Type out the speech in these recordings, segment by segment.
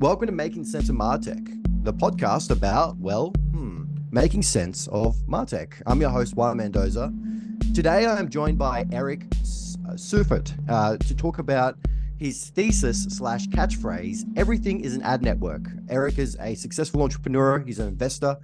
Welcome to Making Sense of Martech, the podcast about, well, hmm, making sense of Martech. I'm your host, Juan Mendoza. Today I am joined by Eric Seufert uh, to talk about his thesis slash catchphrase everything is an ad network. Eric is a successful entrepreneur, he's an investor,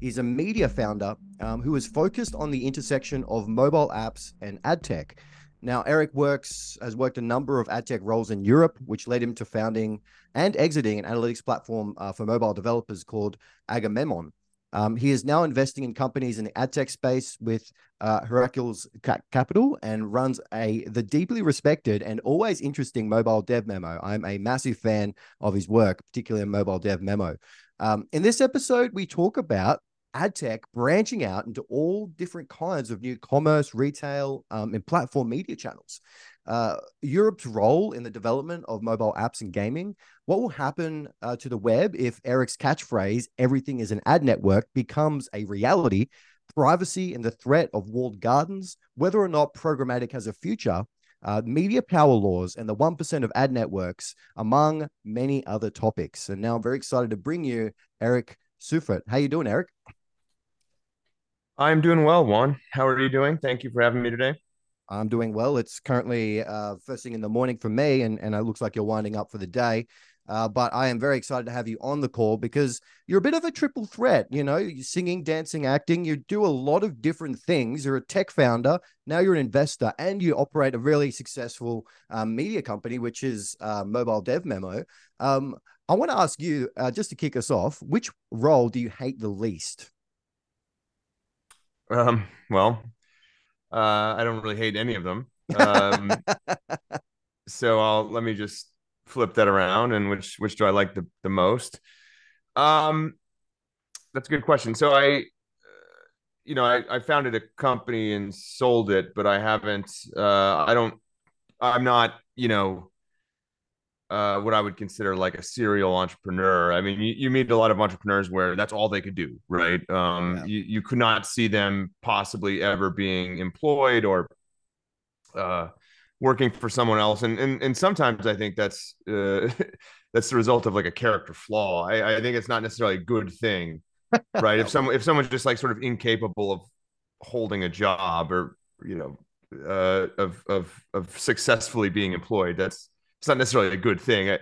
he's a media founder um, who is focused on the intersection of mobile apps and ad tech. Now, Eric works has worked a number of ad tech roles in Europe, which led him to founding and exiting an analytics platform uh, for mobile developers called Agamemnon. Um, he is now investing in companies in the ad tech space with uh, Heracles Capital and runs a the deeply respected and always interesting mobile dev memo. I'm a massive fan of his work, particularly in mobile dev memo. Um, in this episode, we talk about ad tech branching out into all different kinds of new commerce, retail, um, and platform media channels. Uh, Europe's role in the development of mobile apps and gaming. What will happen uh, to the web if Eric's catchphrase, everything is an ad network, becomes a reality? Privacy and the threat of walled gardens, whether or not programmatic has a future, uh, media power laws, and the 1% of ad networks, among many other topics. And now I'm very excited to bring you Eric Seufert. How are you doing, Eric? I'm doing well, Juan. How are you doing? Thank you for having me today. I'm doing well. It's currently uh, first thing in the morning for me, and, and it looks like you're winding up for the day. Uh, but I am very excited to have you on the call because you're a bit of a triple threat. You know, you're singing, dancing, acting. You do a lot of different things. You're a tech founder. Now you're an investor, and you operate a really successful um, media company, which is uh, Mobile Dev Memo. Um, I want to ask you, uh, just to kick us off, which role do you hate the least? Um, well, uh, I don't really hate any of them. Um, so I'll let me just flip that around and which which do I like the, the most? Um, that's a good question. So I, you know, I, I founded a company and sold it, but I haven't. Uh, I don't. I'm not. You know, uh, what I would consider like a serial entrepreneur. I mean, you, you, meet a lot of entrepreneurs where that's all they could do, right? Um, yeah. you, you could not see them possibly ever being employed or uh, working for someone else. And, and, and sometimes I think that's, uh, that's the result of like a character flaw. I, I think it's not necessarily a good thing, right? if someone, if someone's just like sort of incapable of holding a job or, you know, uh, of, of, of successfully being employed, that's, it's not necessarily a good thing.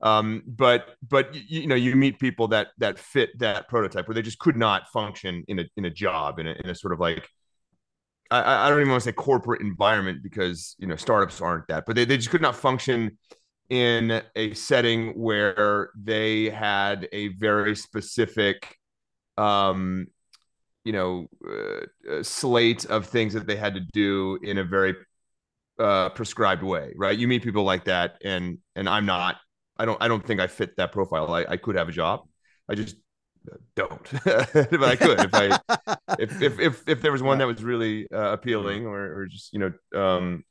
Um, but but you, you, know you meet people that that fit that prototype where they just could not function in a in a job in a, in a sort of like I, I don't even want to say corporate environment because you know startups aren't that, but they, they just could not function in a setting where they had a very specific um you know uh, slate of things that they had to do in a very uh, prescribed way, right? You meet people like that, and and I'm not. I don't. I don't think I fit that profile. I, I could have a job. I just don't, but I could if I if, if if if there was one that was really uh, appealing or or just you know um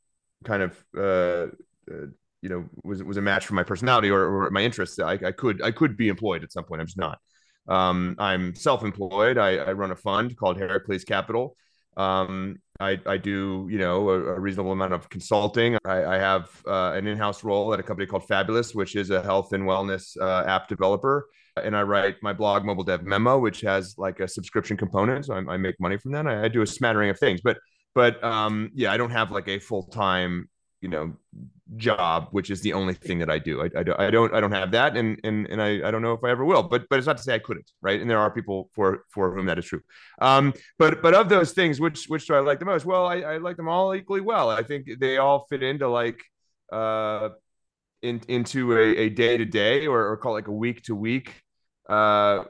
kind of uh, uh you know was was a match for my personality or, or my interests. I, I could I could be employed at some point. I'm just not. Um, I'm self-employed. I, I run a fund called Heracles Capital. Um, I, I do, you know, a, a reasonable amount of consulting. I, I have uh, an in-house role at a company called Fabulous, which is a health and wellness uh, app developer. And I write my blog, Mobile Dev Memo, which has like a subscription component. So I, I make money from that. I, I, do a smattering of things, but but um, yeah, I don't have like a full time, you know, job, which is the only thing that I do. I, I, don't, I don't, I don't have that. And, and, and I, I don't know if I ever will, but, but it's not to say I couldn't. Right. And there are people for, for whom that is true. Um, but, but of those things, which, which do I like the most? Well, I, I like them all equally well. I think they all fit into like, uh, in, into a, a day to day or, or call it like a week to week, uh,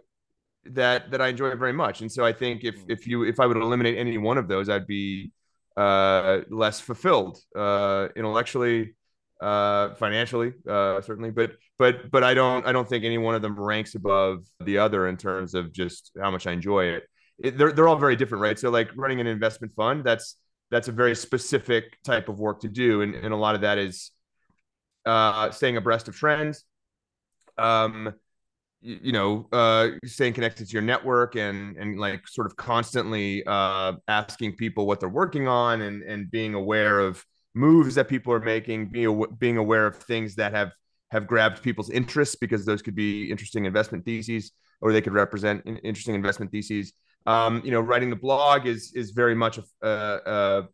that, that I enjoy very much. And so I think if, if you, if I would eliminate any one of those, I'd be, uh, less fulfilled, uh, intellectually, uh, financially, uh, certainly, but but but I don't I don't think any one of them ranks above the other in terms of just how much I enjoy it. it they're they're all very different, right? So like running an investment fund, that's that's a very specific type of work to do, and and a lot of that is uh, staying abreast of trends. Um, you, know, uh, staying connected to your network and and like sort of constantly uh, asking people what they're working on and and being aware of moves that people are making, being being aware of things that have have grabbed people's interests because those could be interesting investment theses or they could represent interesting investment theses. Um, you know, writing the blog is is very much a, a,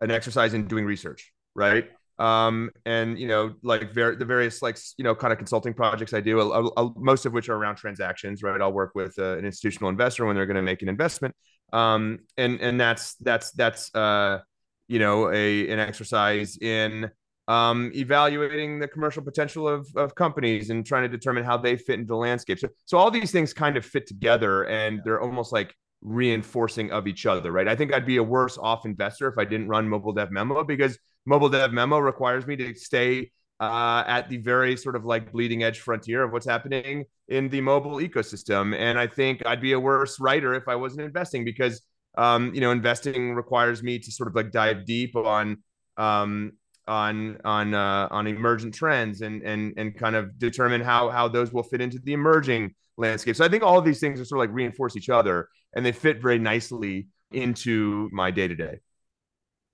an exercise in doing research, right? Um, and you know, like ver- the various like you know kind of consulting projects I do, I'll, I'll, most of which are around transactions, right? I'll work with uh, an institutional investor when they're going to make an investment, um, and and that's that's that's uh, you know a an exercise in um, evaluating the commercial potential of, of companies and trying to determine how they fit into the landscape. So, so all these things kind of fit together and they're almost like reinforcing of each other, right? I think I'd be a worse off investor if I didn't run Mobile Dev Memo because Mobile Dev Memo requires me to stay uh, at the very sort of like bleeding edge frontier of what's happening in the mobile ecosystem. And I think I'd be a worse writer if I wasn't investing because, um, you know, investing requires me to sort of like dive deep on, um, on on uh, on emergent trends and and and kind of determine how how those will fit into the emerging landscape. So I think all of these things are sort of like reinforce each other and they fit very nicely into my day to day.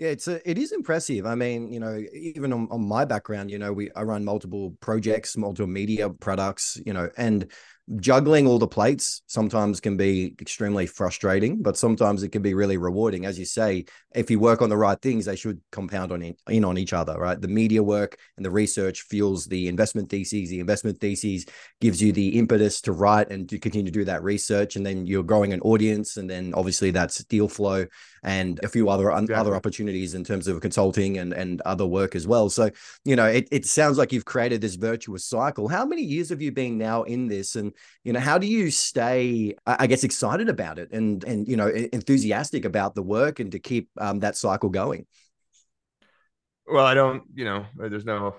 Yeah, it's a, it is impressive. I mean, you know, even on, on my background, you know, we I run multiple projects, multiple media products, you know, and juggling all the plates sometimes can be extremely frustrating, but sometimes it can be really rewarding. As you say, if you work on the right things, they should compound on in, in on each other, right? The media work and the research fuels the investment theses. The investment theses gives you the impetus to write and to continue to do that research, and then you're growing an audience, and then obviously that's deal flow and a few other other opportunities in terms of consulting and and other work as well. So you know, it it sounds like you've created this virtuous cycle. How many years have you been now in this, and you know how do you stay i guess excited about it and and you know enthusiastic about the work and to keep um, that cycle going? Well i don't you know there's no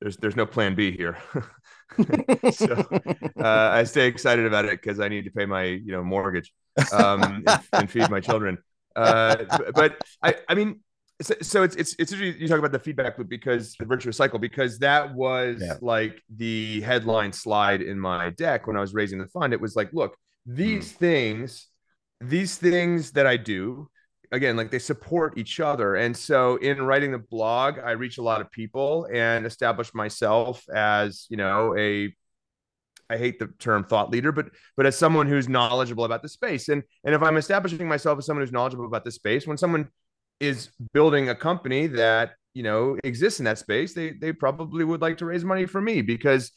there's there's no plan b here. So uh, i stay excited about it because i need to pay my you know mortgage um, and, and, feed my children uh, but i i mean so, so it's it's it's you talk about the feedback loop because the virtuous cycle because that was yeah. like the headline slide in my deck when I was raising the fund. It was like, look, these mm. things, these things that I do, again, like they support each other. And so in writing the blog, I reach a lot of people and establish myself as you know a I hate the term thought leader, but but as someone who's knowledgeable about the space. And and if I'm establishing myself as someone who's knowledgeable about the space, when someone is building a company that you know exists in that space they they probably would like to raise money for me because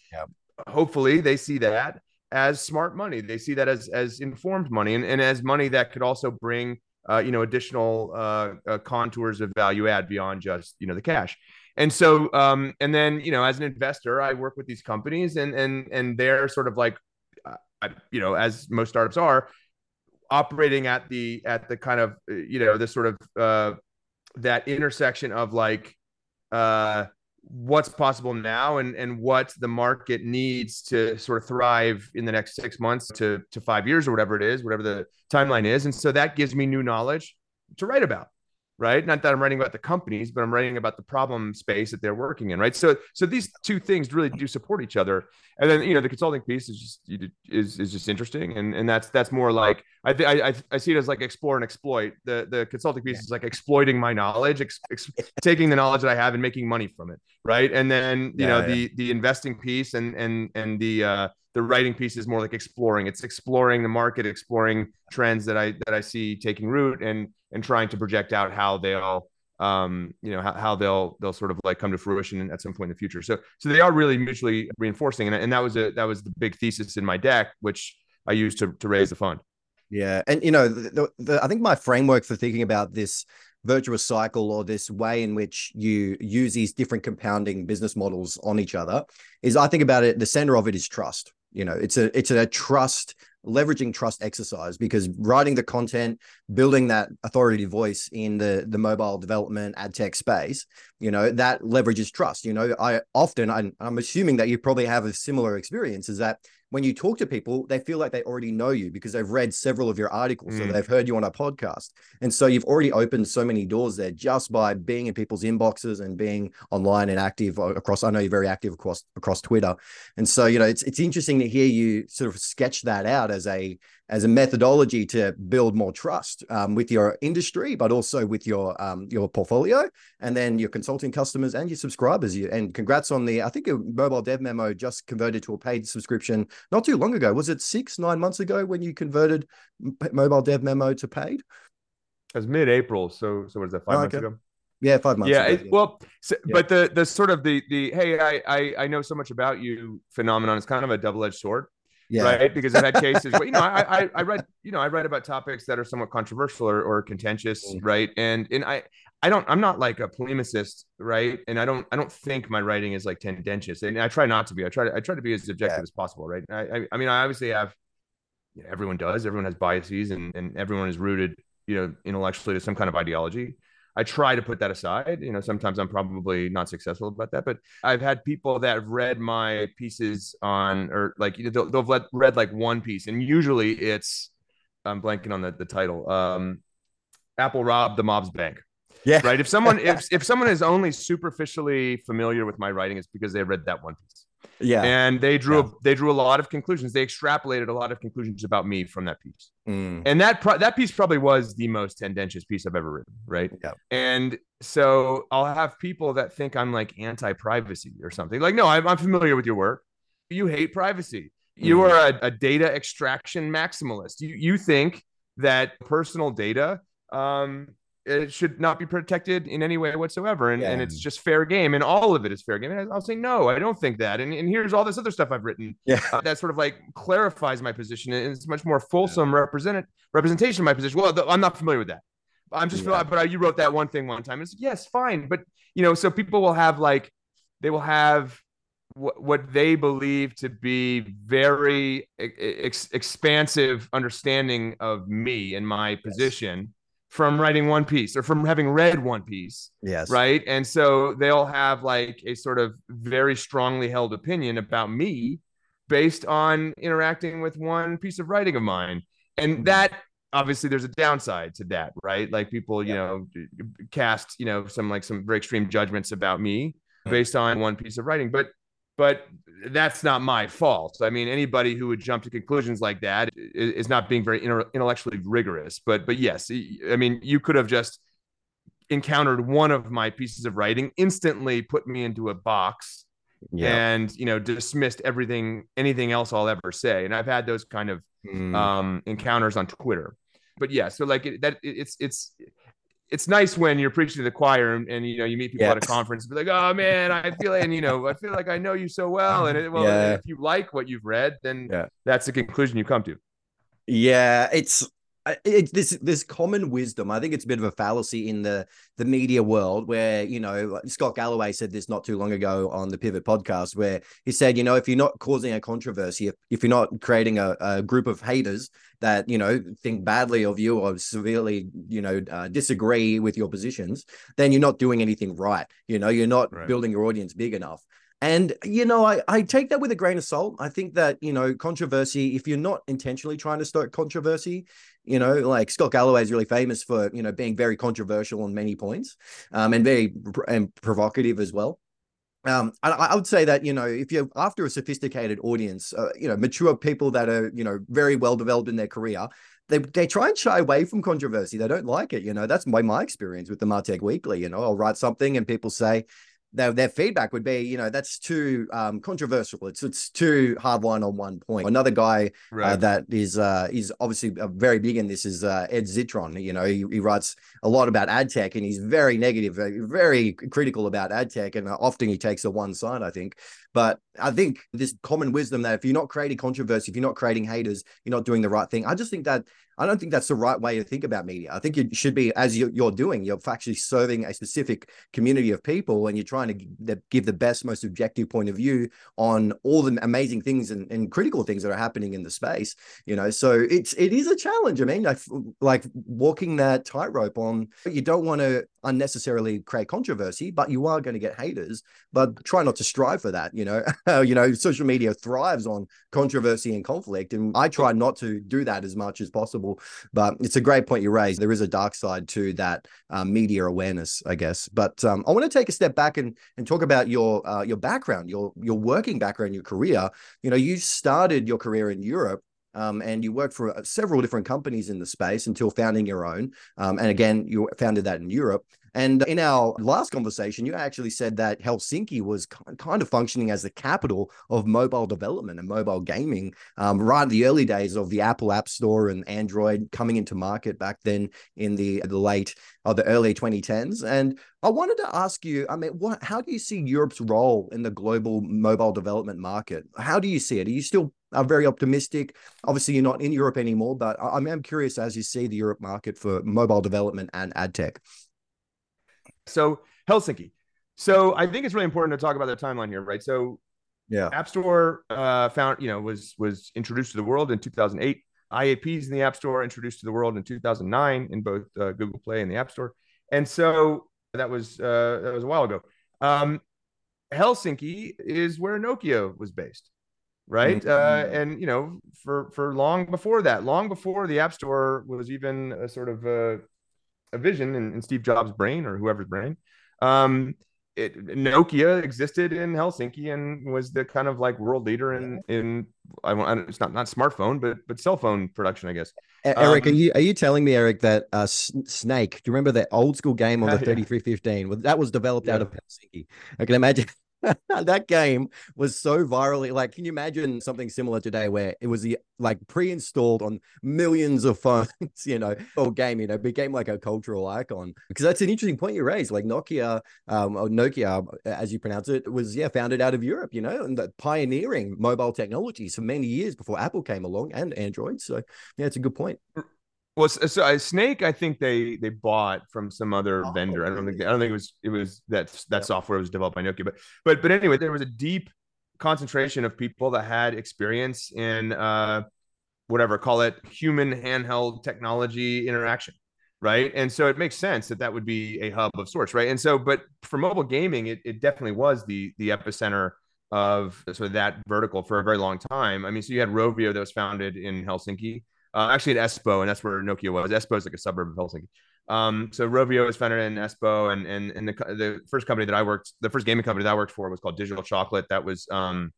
hopefully they see that as smart money they see that as as informed money and, and as money that could also bring uh, you know additional uh, uh, contours of value add beyond just you know the cash and so um and then you know as an investor i work with these companies and and and they're sort of like uh, you know as most startups are operating at the at the kind of you know this sort of uh that intersection of like uh what's possible now and and what the market needs to sort of thrive in the next six months to to five years or whatever it is whatever the timeline is. And so that gives me new knowledge to write about right? Not that i'm writing about the companies but i'm writing about the problem space that they're working in right? So so these two things really do support each other. And then you know the consulting piece is just is is just interesting. And and that's that's more like i th- I, I see it as like explore and exploit. The the consulting piece is like exploiting my knowledge ex- ex- taking the knowledge that i have and making money from it right? And then you yeah, know yeah. the the investing piece and and and the uh the writing piece is more like exploring. It's exploring the market exploring trends that i that i see taking root and and trying to project out how they'll um you know how, how they'll they'll sort of like come to fruition at some point in the future. So so they are really mutually reinforcing and, and that was a that was the big thesis in my deck which i used to to raise the fund. Yeah and you know the, the, the, i think my framework for thinking about this virtuous cycle or this way in which you use these different compounding business models on each other is i think about it the center of it is trust you know it's a it's a trust leveraging trust exercise because writing the content building that authority voice in the the mobile development ad tech space you know that leverages trust. You know i often I'm, I'm assuming that you probably have a similar experience is that when you talk to people, they feel like they already know you because they've read several of your articles. Mm. So they've heard you on a podcast. And so you've already opened so many doors there just by being in people's inboxes and being online and active across. I know you're very active across across Twitter. And so, you know, it's it's interesting to hear you sort of sketch that out as a as a methodology to build more trust um, with your industry, but also with your um, your portfolio, and then your consulting customers and your subscribers. You, and congrats on the I think a mobile dev memo just converted to a paid subscription not too long ago. Was it six nine months ago when you converted mobile dev memo to paid? It was mid April, so so was that five oh, months ago? Yeah, five months. Yeah, ago, it, well, so, yeah. but the the sort of the the hey, I, I I know so much about you phenomenon is kind of a double edged sword. Yeah. Right. Because I've had cases where, you know, I, I, I read, you know, I read about topics that are somewhat controversial or, or contentious. Mm-hmm. Right. And, and I, I don't, I'm not like a polemicist. Right. And I don't, I don't think my writing is like tendentious and I try not to be, I try to, I try to be as objective yeah. as possible. Right. I, I, I mean, I obviously have, you know, everyone does, everyone has biases and, and everyone is rooted, you know, intellectually to some kind of ideology. I try to put that aside. You know, sometimes I'm probably not successful about that, but I've had people that have read my pieces on, or like, you know, they'll, they'll read like one piece, and usually it's, I'm blanking on the, the title. Um, Apple robbed the mob's bank. Yeah. Right. If someone if if someone is only superficially familiar with my writing, it's because they read that one piece. Yeah. And they drew yeah. they drew a lot of conclusions. They extrapolated a lot of conclusions about me from that piece. Mm. And that pro- that piece probably was the most tendentious piece I've ever written, right? Yeah. And so I'll have people that think I'm like anti-privacy or something. Like, no, I'm, I'm familiar with your work. You hate privacy. You mm. are a, a data extraction maximalist. You you think that personal data um, it should not be protected in any way whatsoever. And, yeah. and it's just fair game. And all of it is fair game. And I'll say, no, I don't think that. And, and here's all this other stuff I've written yeah. Uh, that sort of like clarifies my position. And it's much more fulsome yeah. represent, representation of my position. Well, I'm not familiar with that. I'm just, yeah. but you wrote that one thing one time. It's yes, fine. But, you know, so people will have like, they will have what, what they believe to be very ex- expansive understanding of me and my yes. position from writing One Piece or from having read One Piece. Yes. Right. And so they'll have like a sort of very strongly held opinion about me based on interacting with one piece of writing of mine. And mm-hmm. that obviously there's a downside to that, right? Like people, you yeah. know, cast, you know, some like some very extreme judgments about me based on one piece of writing. But but that's not my fault. I mean, anybody who would jump to conclusions like that is not being very intellectually rigorous. But but yes, I mean, you could have just encountered one of my pieces of writing, instantly put me into a box, yeah. and you know dismissed everything, anything else I'll ever say. And I've had those kind of mm. um, encounters on Twitter. But yeah, so like it, that, it's it's it's nice when you're preaching to the choir and, and you know you meet people yeah. at a conference and be like, oh man, I feel and you know I feel like I know you so well, and it, well, yeah. if you like what you've read, then yeah. that's the conclusion you come to. Yeah, it's it, this this common wisdom. I think it's a bit of a fallacy in the the media world where you know Scott Galloway said this not too long ago on the Pivot podcast, where he said, you know, if you're not causing a controversy, if, if you're not creating a, a group of haters that you know think badly of you or severely you know uh, disagree with your positions, then you're not doing anything right. You know, you're not right. building your audience big enough. And, you know, I, I take that with a grain of salt. I think that, you know, controversy, if you're not intentionally trying to stoke controversy, you know, like Scott Galloway is really famous for, you know, being very controversial on many points um, and very and provocative as well. Um, I, I, would say that you know if you're after a sophisticated audience, uh, you know, mature people that are you know very well developed in their career, they they try and shy away from controversy. They don't like it. You know, that's my my experience with the Martech Weekly. You know, I'll write something and people say, their, their feedback would be, you know, that's too um, controversial. It's it's too hard one on one point. Another guy uh, right. uh, that is uh, is obviously very big in this is uh, Ed Zitron. You know, he, he, writes a lot about ad tech and he's very negative, very critical about ad tech, and often he takes a one side. I think, but I think this common wisdom that if you're not creating controversy, if you're not creating haters, you're not doing the right thing. I just think that I don't think that's the right way to think about media. I think it should be as you're doing. You're actually serving a specific community of people, and you're trying to give the best, most objective point of view on all the amazing things and, and critical things that are happening in the space. You know, so it's it is a challenge. I mean, like walking that tightrope on. You don't want to unnecessarily create controversy, but you are going to get haters. But try not to strive for that. You know, you know, social media thrives on controversy and conflict, and I try not to do that as much as possible. But it's a great point you raised. There is a dark side to that um, media awareness, I guess. But um, I want to take a step back and and talk about your uh, your background, your your working background, your career. You know, you started your career in Europe um, and you worked for uh, several different companies in the space until founding your own. Um, and again, you founded that in Europe. And in our last conversation, you actually said that Helsinki was kind of functioning as the capital of mobile development and mobile gaming, um, right in the early days of the Apple App Store and Android coming into market back then in the, the late or the early 2010s. And I wanted to ask you, I mean, what? How do you see Europe's role in the global mobile development market? How do you see it? Are you still are very optimistic. Obviously, you're not in Europe anymore, but I, am curious as you see the Europe market for mobile development and ad tech. So Helsinki. So I think it's really important to talk about the timeline here, right? So yeah, App Store uh, found you know was was introduced to the world in 2008. IAPs in the App Store introduced to the world in 2009 in both uh, Google Play and the App Store, and so that was uh, that was a while ago. Um, Helsinki is where Nokia was based, right? Mm-hmm. Uh, and you know, for for long before that, long before the App Store was even a sort of a a vision in, in Steve Jobs' brain or whoever's brain. Um, it, Nokia existed in Helsinki and was the kind of like world leader in in I want it's not not smartphone but but cell phone production I guess. Eric, um, are you are you telling me Eric that uh, Snake? Do you remember that old school game on the thirty three fifteen? That was developed yeah. out of Helsinki. I can imagine that game was so virally like can you imagine something similar today where it was the like pre-installed on millions of phones you know or game you know became like a cultural icon? Because that's an interesting point you raised. Like nokia um or nokia as you pronounce it was yeah founded out of europe you know and pioneering mobile technologies for many years before apple came along and android. So yeah it's a good point well, so uh, Snake, I think they they bought from some other oh, vendor. I don't think I don't think it was it was that that software was developed by Nokia, but but but anyway, there was a deep concentration of people that had experience in uh, whatever call it human handheld technology interaction, right? And so it makes sense that that would be a hub of sorts, right? And so, but for mobile gaming, it it definitely was the the epicenter of sort of that vertical for a very long time. I mean, so you had Rovio that was founded in Helsinki uh, actually at Espoo, and that's where Nokia was. Espoo is like a suburb of Helsinki. Um, so Rovio was founded in Espoo, and and and the the first company that I worked, the first gaming company that I worked for was called Digital Chocolate. That was um,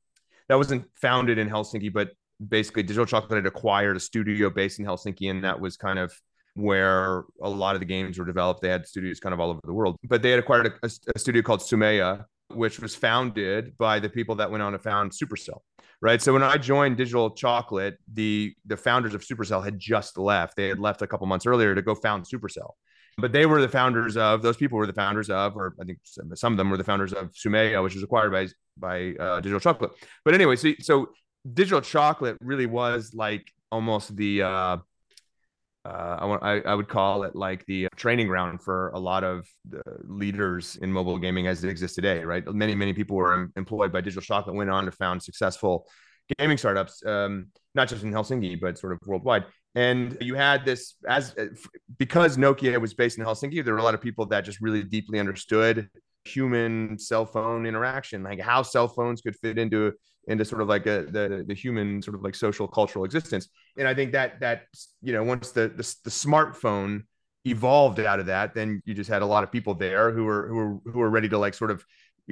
that wasn't founded in Helsinki, but basically Digital Chocolate had acquired a studio based in Helsinki, and that was kind of where a lot of the games were developed. They had studios kind of all over the world, but they had acquired a, a studio called Sumea, which was founded by the people that went on to found Supercell right? So when I joined Digital Chocolate, the the founders of Supercell had just left. They had left a couple months earlier to go found Supercell. But they were the founders of those people were the founders of, or I think some of them were the founders of Sumea, which was acquired by by uh, Digital Chocolate. But anyway, so so Digital Chocolate really was like almost the uh, uh, I, want, I, I, would call it like the training ground for a lot of the leaders in mobile gaming as it exists today, right? Many, many people were employed by Digital Chocolate, went on to found successful gaming startups, um, not just in Helsinki, but sort of worldwide. And you had this as because Nokia was based in Helsinki, there were a lot of people that just really deeply understood human cell phone interaction, like how cell phones could fit into into sort of like a, the the human sort of like social cultural existence. And I think that that you know once the the, the smartphone evolved out of that, then you just had a lot of people there who were who were who were ready to like sort of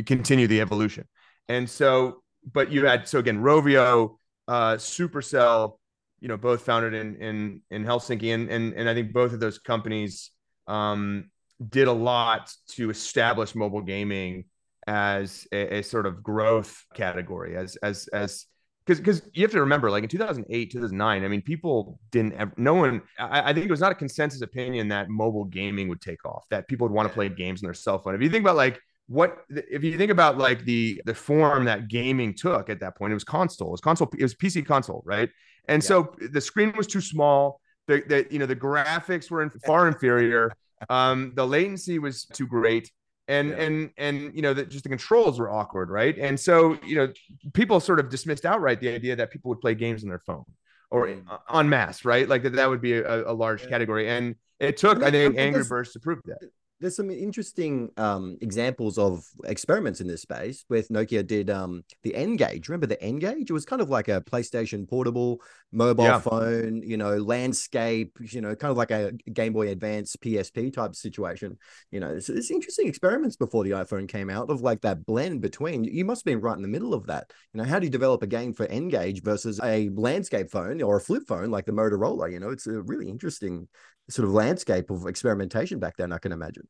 continue the evolution. And so, but you had so again, Rovio, uh, Supercell, you know, both founded in in in Helsinki, and and and I think both of those companies um, did a lot to establish mobile gaming as a, a sort of growth category as as as because because you have to remember like in 2008 2009 i mean people didn't ever, no one I, I, think it was not a consensus opinion that mobile gaming would take off that people would want to play games on their cell phone if you think about like what if you think about like the the form that gaming took at that point it was console it was console it was pc console right and yeah. so the screen was too small the, the you know the graphics were in, far inferior um the latency was too great and yeah. and and you know that just the controls were awkward right? And so you know people sort of dismissed outright the idea that people would play games on their phone or on mass right? Like that that would be a, a large yeah. category. And it took i think angry birds to prove that there's some interesting um, examples of experiments in this space with Nokia did um, the N-Gage. Remember the N-Gage? It was kind of like a PlayStation portable mobile yeah. phone, you know, landscape, you know, kind of like a Game Boy Advance PSP type situation. You know, so there's interesting experiments before the iPhone came out of like that blend between. You must have been right in the middle of that. You know, how do you develop a game for N-Gage versus a landscape phone or a flip phone like the Motorola? You know, it's a really interesting sort of landscape of experimentation back then. I can imagine.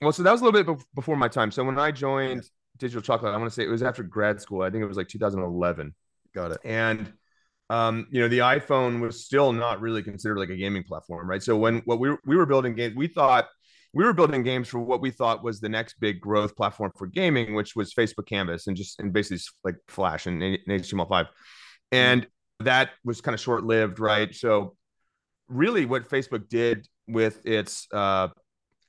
Well, so that was a little bit before my time. So when I joined Digital Chocolate, I want to say it was after grad school. I think it was like 2011. Got it. And um, you know, the iPhone was still not really considered like a gaming platform, right? So when what we were, we were building games, we thought we were building games for what we thought was the next big growth platform for gaming, which was Facebook Canvas and just and basically like Flash and, and HTML5, and that was kind of short lived, right? So really, what Facebook did with its uh,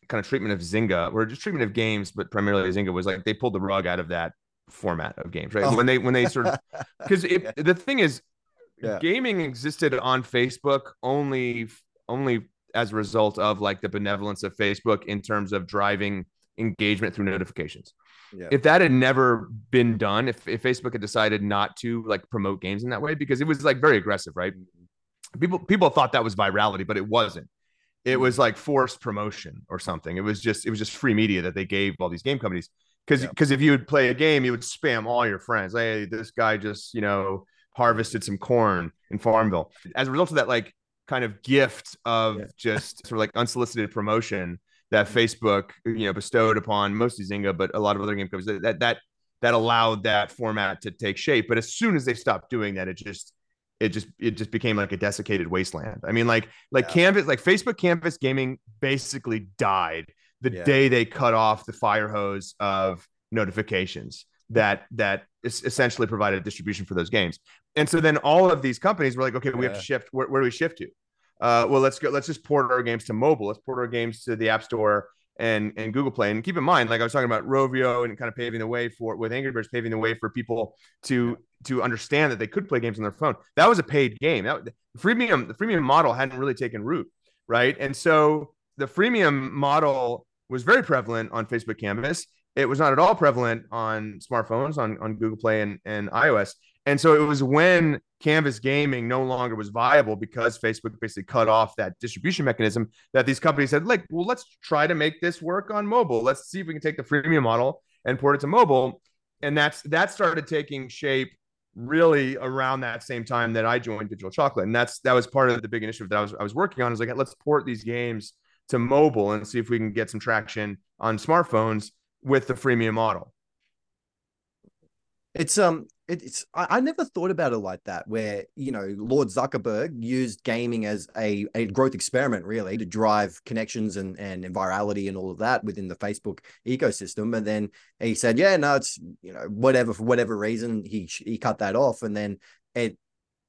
kind of treatment of Zynga or just treatment of games, but primarily Zynga was like they pulled the rug out of that format of games, right? Oh. When they when they sort of because the thing is, yeah. gaming existed on Facebook only only as a result of like the benevolence of Facebook in terms of driving engagement through notifications. Yeah. If that had never been done, if, if Facebook had decided not to like promote games in that way, because it was like very aggressive, right? Mm-hmm. People people thought that was virality, but it wasn't it was like forced promotion or something. It was just it was just free media that they gave all these game companies. Because because yeah. if you would play a game, you would spam all your friends. Hey, this guy just you know harvested some corn in Farmville. As a result of that, like kind of gift of yeah. just sort of like unsolicited promotion that mm-hmm. Facebook you know bestowed upon mostly Zynga, but a lot of other game companies that that that allowed that format to take shape. But as soon as they stopped doing that, it just it just it just became like a desiccated wasteland. I mean, like like yeah. Canvas, like Facebook Canvas gaming basically died the yeah. day they cut off the fire hose of notifications that that essentially provided distribution for those games. And so then all of these companies were like, okay, we have to shift. Where, where do we shift to? Uh, well, let's go. Let's just port our games to mobile. Let's port our games to the App Store and and Google Play. And keep in mind, like I was talking about Rovio and kind of paving the way for with Angry Birds paving the way for people to to understand that they could play games on their phone. That was a paid game. That the freemium the freemium model hadn't really taken root, right? And so the freemium model was very prevalent on Facebook Canvas. It was not at all prevalent on smartphones on on Google Play and and iOS. And so it was when Canvas gaming no longer was viable because Facebook basically cut off that distribution mechanism that these companies said, like, well, let's try to make this work on mobile. Let's see if we can take the freemium model and port it to mobile. And that's that started taking shape really around that same time that I joined Digital Chocolate. And that's that was part of the big initiative that I was I was working on is like let's port these games to mobile and see if we can get some traction on smartphones with the freemium model. It's um it's I, I, never thought about it like that where you know lord zuckerberg used gaming as a, a growth experiment really to drive connections and, and virality and all of that within the facebook ecosystem. And then he said yeah no it's you know whatever for whatever reason he he cut that off. And then it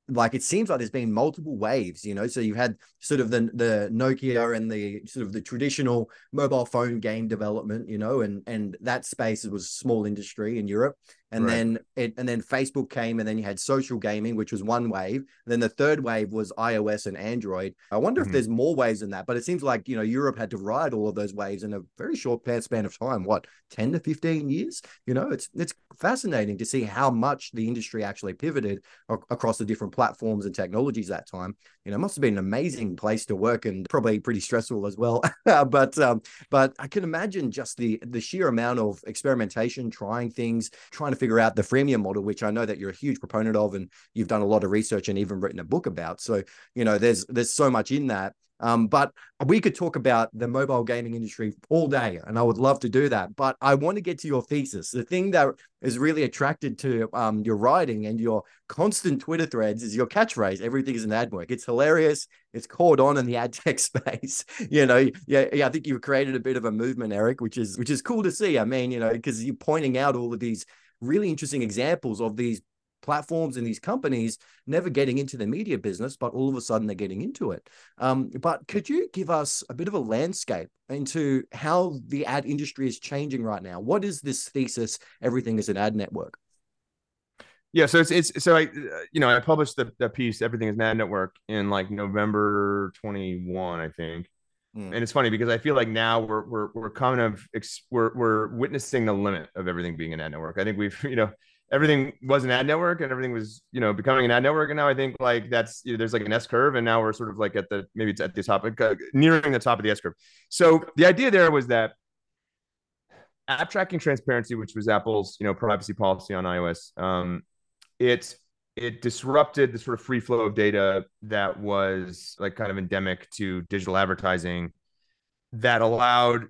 like it seems like there's been multiple waves, you know. So you had sort of the the Nokia and the sort of the traditional mobile phone game development, you know, and and that space was small industry in Europe and right. then it and then Facebook came, and then you had social gaming, which was one wave. And then the third wave was iOS and Android. I wonder mm-hmm. if there's more waves than that, but it seems like you know Europe had to ride all of those waves in a very short span of time. What ten to fifteen years? You know, it's it's fascinating to see how much the industry actually pivoted across the different platforms and technologies that time. You know, it must have been an amazing place to work and probably pretty stressful as well. but um, but I can imagine just the the sheer amount of experimentation, trying things, trying to figure out the freemium model, which I know that you're a huge proponent of, and you've done a lot of research and even written a book about. So you know, there's there's so much in that. Um, but we could talk about the mobile gaming industry all day, and I would love to do that. But I want to get to your thesis. The thing that is really attracted to um, your writing and your constant Twitter threads is your catchphrase. Everything is an ad work. It's hilarious. It's caught on in the ad tech space. you know, yeah, yeah. I think you've created a bit of a movement, Eric, which is which is cool to see. I mean, you know, because you're pointing out all of these really interesting examples of these platforms and these companies never getting into the media business, but all of a sudden they're getting into it. Um, but could you give us a bit of a landscape into how the ad industry is changing right now? What is this thesis? Everything is an ad network. Yeah, so it's it's so I you know I published the, the piece everything is an ad network in like November 21 I think Mm. And it's funny because I feel like now we're we're we're kind of we're we're witnessing the limit of everything being an ad network. I think we've you know everything was an ad network and everything was you know becoming an ad network and now i think like that's you know, there's like an s curve and now we're sort of like at the maybe it's at the top uh, nearing the top of the s curve so the idea there was that app tracking transparency which was apple's you know privacy policy on ios um, it it disrupted the sort of free flow of data that was like kind of endemic to digital advertising that allowed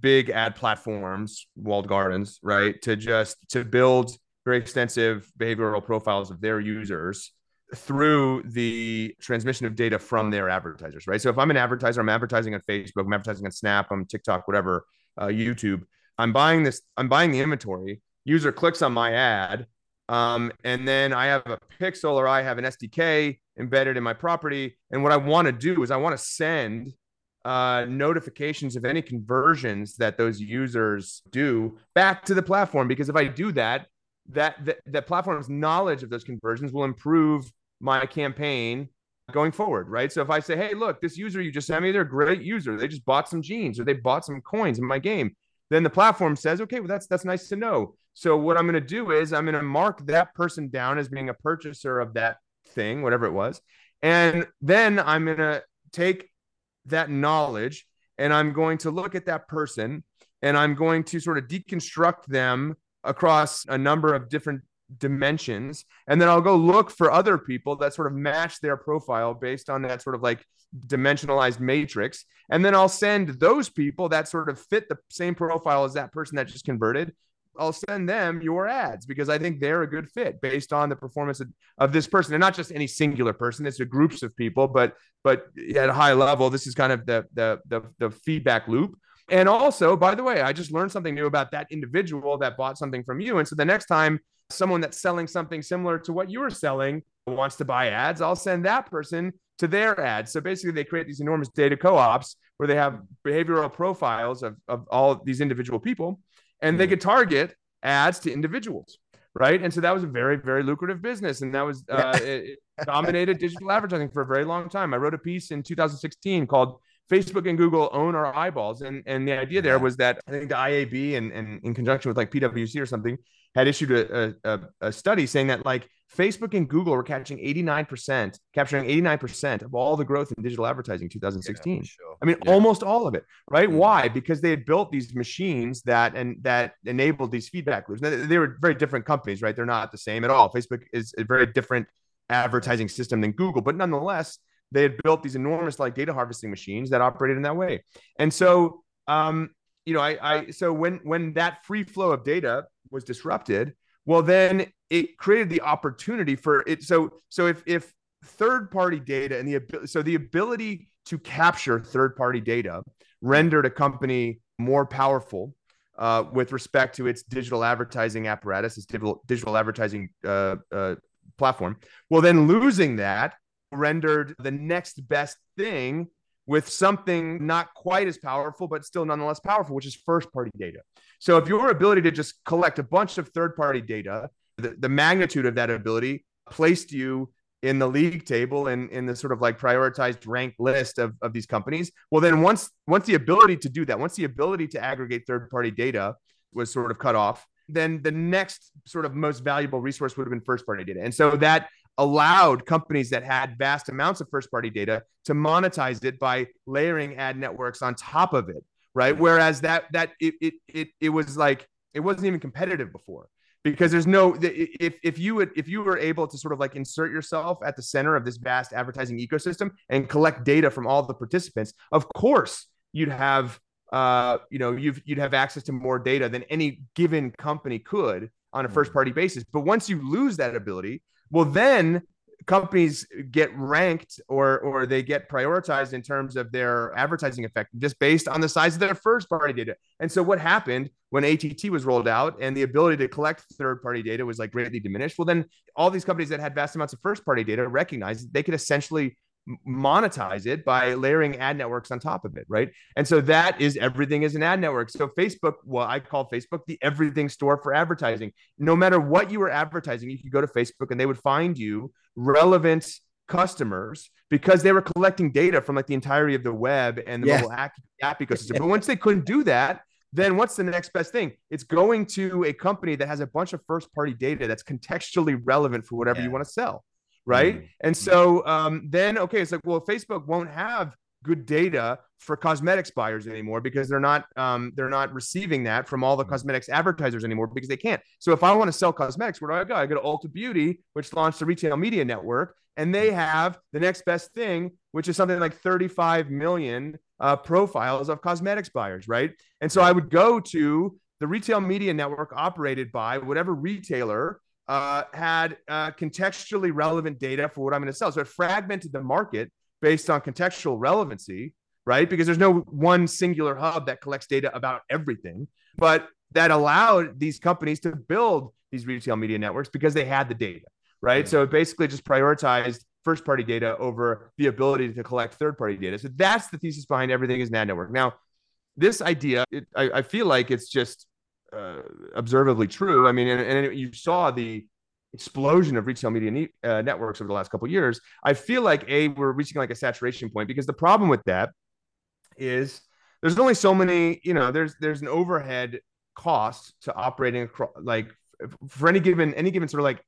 big ad platforms walled gardens right to just to build very extensive behavioral profiles of their users through the transmission of data from their advertisers right? So if i'm an advertiser i'm advertising on facebook i'm advertising on snap i'm tiktok whatever uh, youtube i'm buying this i'm buying the inventory user clicks on my ad um, and then I have a pixel or I have an SDK embedded in my property. And what I want to do is I want to send uh, notifications of any conversions that those users do back to the platform. Because if I do that, that that, that platform's knowledge of those conversions will improve my campaign going forward, right? So if I say, hey, look, this user you just sent me, they're a great user. They just bought some jeans or they bought some coins in my game. Then the platform says, okay, well, that's that's nice to know. So what I'm going to do is I'm going to mark that person down as being a purchaser of that thing, whatever it was. And then I'm going to take that knowledge and I'm going to look at that person and I'm going to sort of deconstruct them across a number of different dimensions and then i'll go look for other people that sort of match their profile based on that sort of like dimensionalized matrix and then i'll send those people that sort of fit the same profile as that person that just converted I'll send them your ads because I think they're a good fit based on the performance of, of, this person and not just any singular person. It's a groups of people, but but at a high level, this is kind of the the the, the feedback loop. And also, by the way, I just learned something new about that individual that bought something from you. And so the next time someone that's selling something similar to what you were selling wants to buy ads, I'll send that person to their ads. So basically, they create these enormous data co-ops where they have behavioral profiles of, of all these individual people and they hmm. could target ads to individuals right and so that was a very very lucrative business and that was uh, it, dominated digital advertising for a very long time i wrote a piece in 2016 called facebook and google own our eyeballs and and the idea there was that i think the iab and, and in conjunction with like pwc or something had issued a, a, a study saying that like Facebook and Google were catching 89%, capturing 89% of all the growth in digital advertising in 2016. Yeah, sure. I mean, yeah. almost all of it, right? Mm-hmm. Why? Because they had built these machines that and that enabled these feedback loops. Now, they were very different companies, right? They're not the same at all. Facebook is a very different advertising system than Google, but nonetheless, they had built these enormous like data harvesting machines that operated in that way. And so, um, you know, I, I so when when that free flow of data was disrupted, well, then it created the opportunity for it. So, so if if third party data and the ability, so the ability to capture third party data rendered a company more powerful uh, with respect to its digital advertising apparatus, its digital digital advertising uh, uh, platform. Well, then losing that rendered the next best thing with something not quite as powerful, but still nonetheless powerful, which is first party data. So if your ability to just collect a bunch of third party data, the, the magnitude of that ability placed you in the league table and in the sort of like prioritized ranked list of, of these companies. Well, then once once the ability to do that, once the ability to aggregate third party data was sort of cut off, then the next sort of most valuable resource would have been first party data. And so that allowed companies that had vast amounts of first party data to monetize it by layering ad networks on top of it right? Whereas that that it it it, it was like it wasn't even competitive before because there's no if if you would if you were able to sort of like insert yourself at the center of this vast advertising ecosystem and collect data from all the participants of course you'd have uh you know you've you'd have access to more data than any given company could on a first party basis. But once you lose that ability well, then companies get ranked or or they get prioritized in terms of their advertising effect just based on the size of their first party data. And so what happened when ATT was rolled out and the ability to collect third party data was like greatly diminished? Well, then all these companies that had vast amounts of first party data recognized they could essentially monetize it by layering ad networks on top of it, right? And so that is everything is an ad network. So Facebook, well, I call Facebook the everything store for advertising. No matter what you were advertising, you could go to Facebook and they would find you relevant customers because they were collecting data from like the entirety of the web and the yeah. mobile app, app ecosystem. but once they couldn't do that, then what's the next best thing? It's going to a company that has a bunch of first party data that's contextually relevant for whatever yeah. you want to sell. Right. Mm-hmm. And so um, then, okay, it's like, well, Facebook won't have good data for cosmetics buyers anymore because they're not um, they're not receiving that from all the mm. cosmetics advertisers anymore because they can't. So if I want to sell cosmetics, where do I go? I go to Ulta Beauty, which launched the retail media network, and they have the next best thing, which is something like 35 million uh, profiles of cosmetics buyers, right? And so I would go to the retail media network operated by whatever retailer uh, had uh, contextually relevant data for what I'm going to sell. So it fragmented the market based on contextual relevancy, right? Because there's no one singular hub that collects data about everything, but that allowed these companies to build these retail media networks because they had the data, right? Yeah. So it basically just prioritized first party data over the ability to collect third party data. So that's the thesis behind everything is ad network. Now, this idea, it, I, I, feel like it's just uh, observably true. I mean, and, and you saw the explosion of retail media ne- uh, networks over the last couple years, I feel like a we're reaching like a saturation point because the problem with that is there's only so many. You know, there's there's an overhead cost to operating across like for any given any given sort of like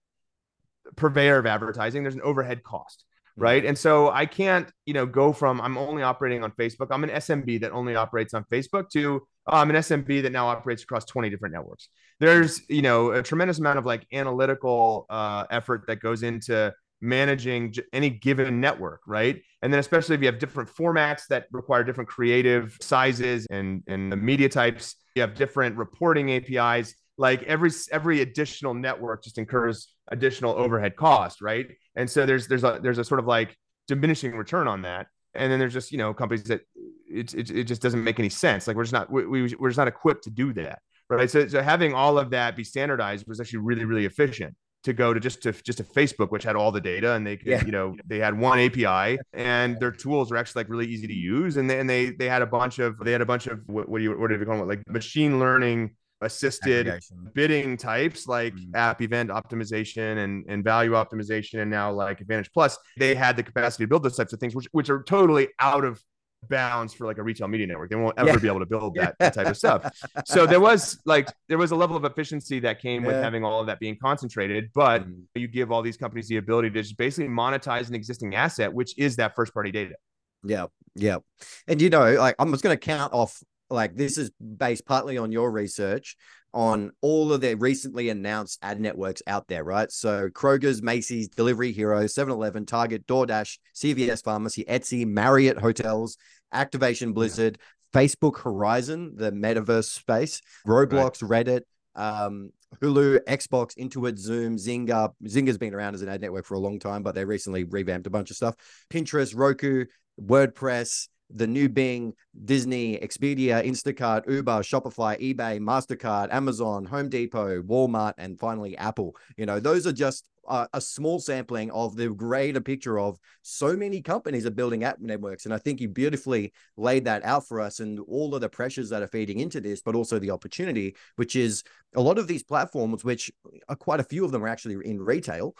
purveyor of advertising. There's an overhead cost right? And so i can't you know go from i'm only operating on facebook. I'm an smb that only operates on facebook to oh, i'm an smb that now operates across 20 different networks. There's you know a tremendous amount of like analytical uh, effort that goes into managing any given network right? And then especially if you have different formats that require different creative sizes and and the media types you have different reporting apis like every every additional network just incurs additional overhead cost right and so there's there's a there's a sort of like diminishing return on that and then there's just you know companies that it, it, it just doesn't make any sense like we're just not we, we, we're just not equipped to do that right? So, so having all of that be standardized was actually really, really efficient to go to just to just to Facebook, which had all the data and they could, yeah. you know, they had one API and their tools were actually like really easy to use. And they, and they, they had a bunch of, they had a bunch of, what, what do you, what do you call it? Like machine learning assisted bidding types like mm-hmm. app event optimization and, and value optimization and now like advantage plus they had the capacity to build those types of things which, which are totally out of bounds for like a retail media network. They won't ever yeah. be able to build that, that, type of stuff. So there was like there was a level of efficiency that came yeah. with having all of that being concentrated, but mm-hmm. you give all these companies the ability to just basically monetize an existing asset, which is that first party data. Yeah, yeah. And you know, like I'm just going to count off like this is based partly on your research on all of the recently announced ad networks out there, right? So Kroger's, Macy's, Delivery Hero, 7-Eleven, Target, DoorDash, CVS Pharmacy, Etsy, Marriott Hotels, Activision Blizzard, yeah. Facebook Horizon, the metaverse space, Roblox, right. Reddit, um, Hulu, Xbox, Intuit, Zoom, Zynga. Zynga's been around as an ad network for a long time, but they recently revamped a bunch of stuff. Pinterest, Roku, WordPress, the new Bing, Disney, Expedia, Instacart, Uber, Shopify, eBay, MasterCard, Amazon, Home Depot, Walmart, and finally Apple. You know, those are just uh, a small sampling of the greater picture of so many companies are building app networks. And I think you beautifully laid that out for us and all of the pressures that are feeding into this, but also the opportunity, which is a lot of these platforms, which are quite a few of them are actually in retail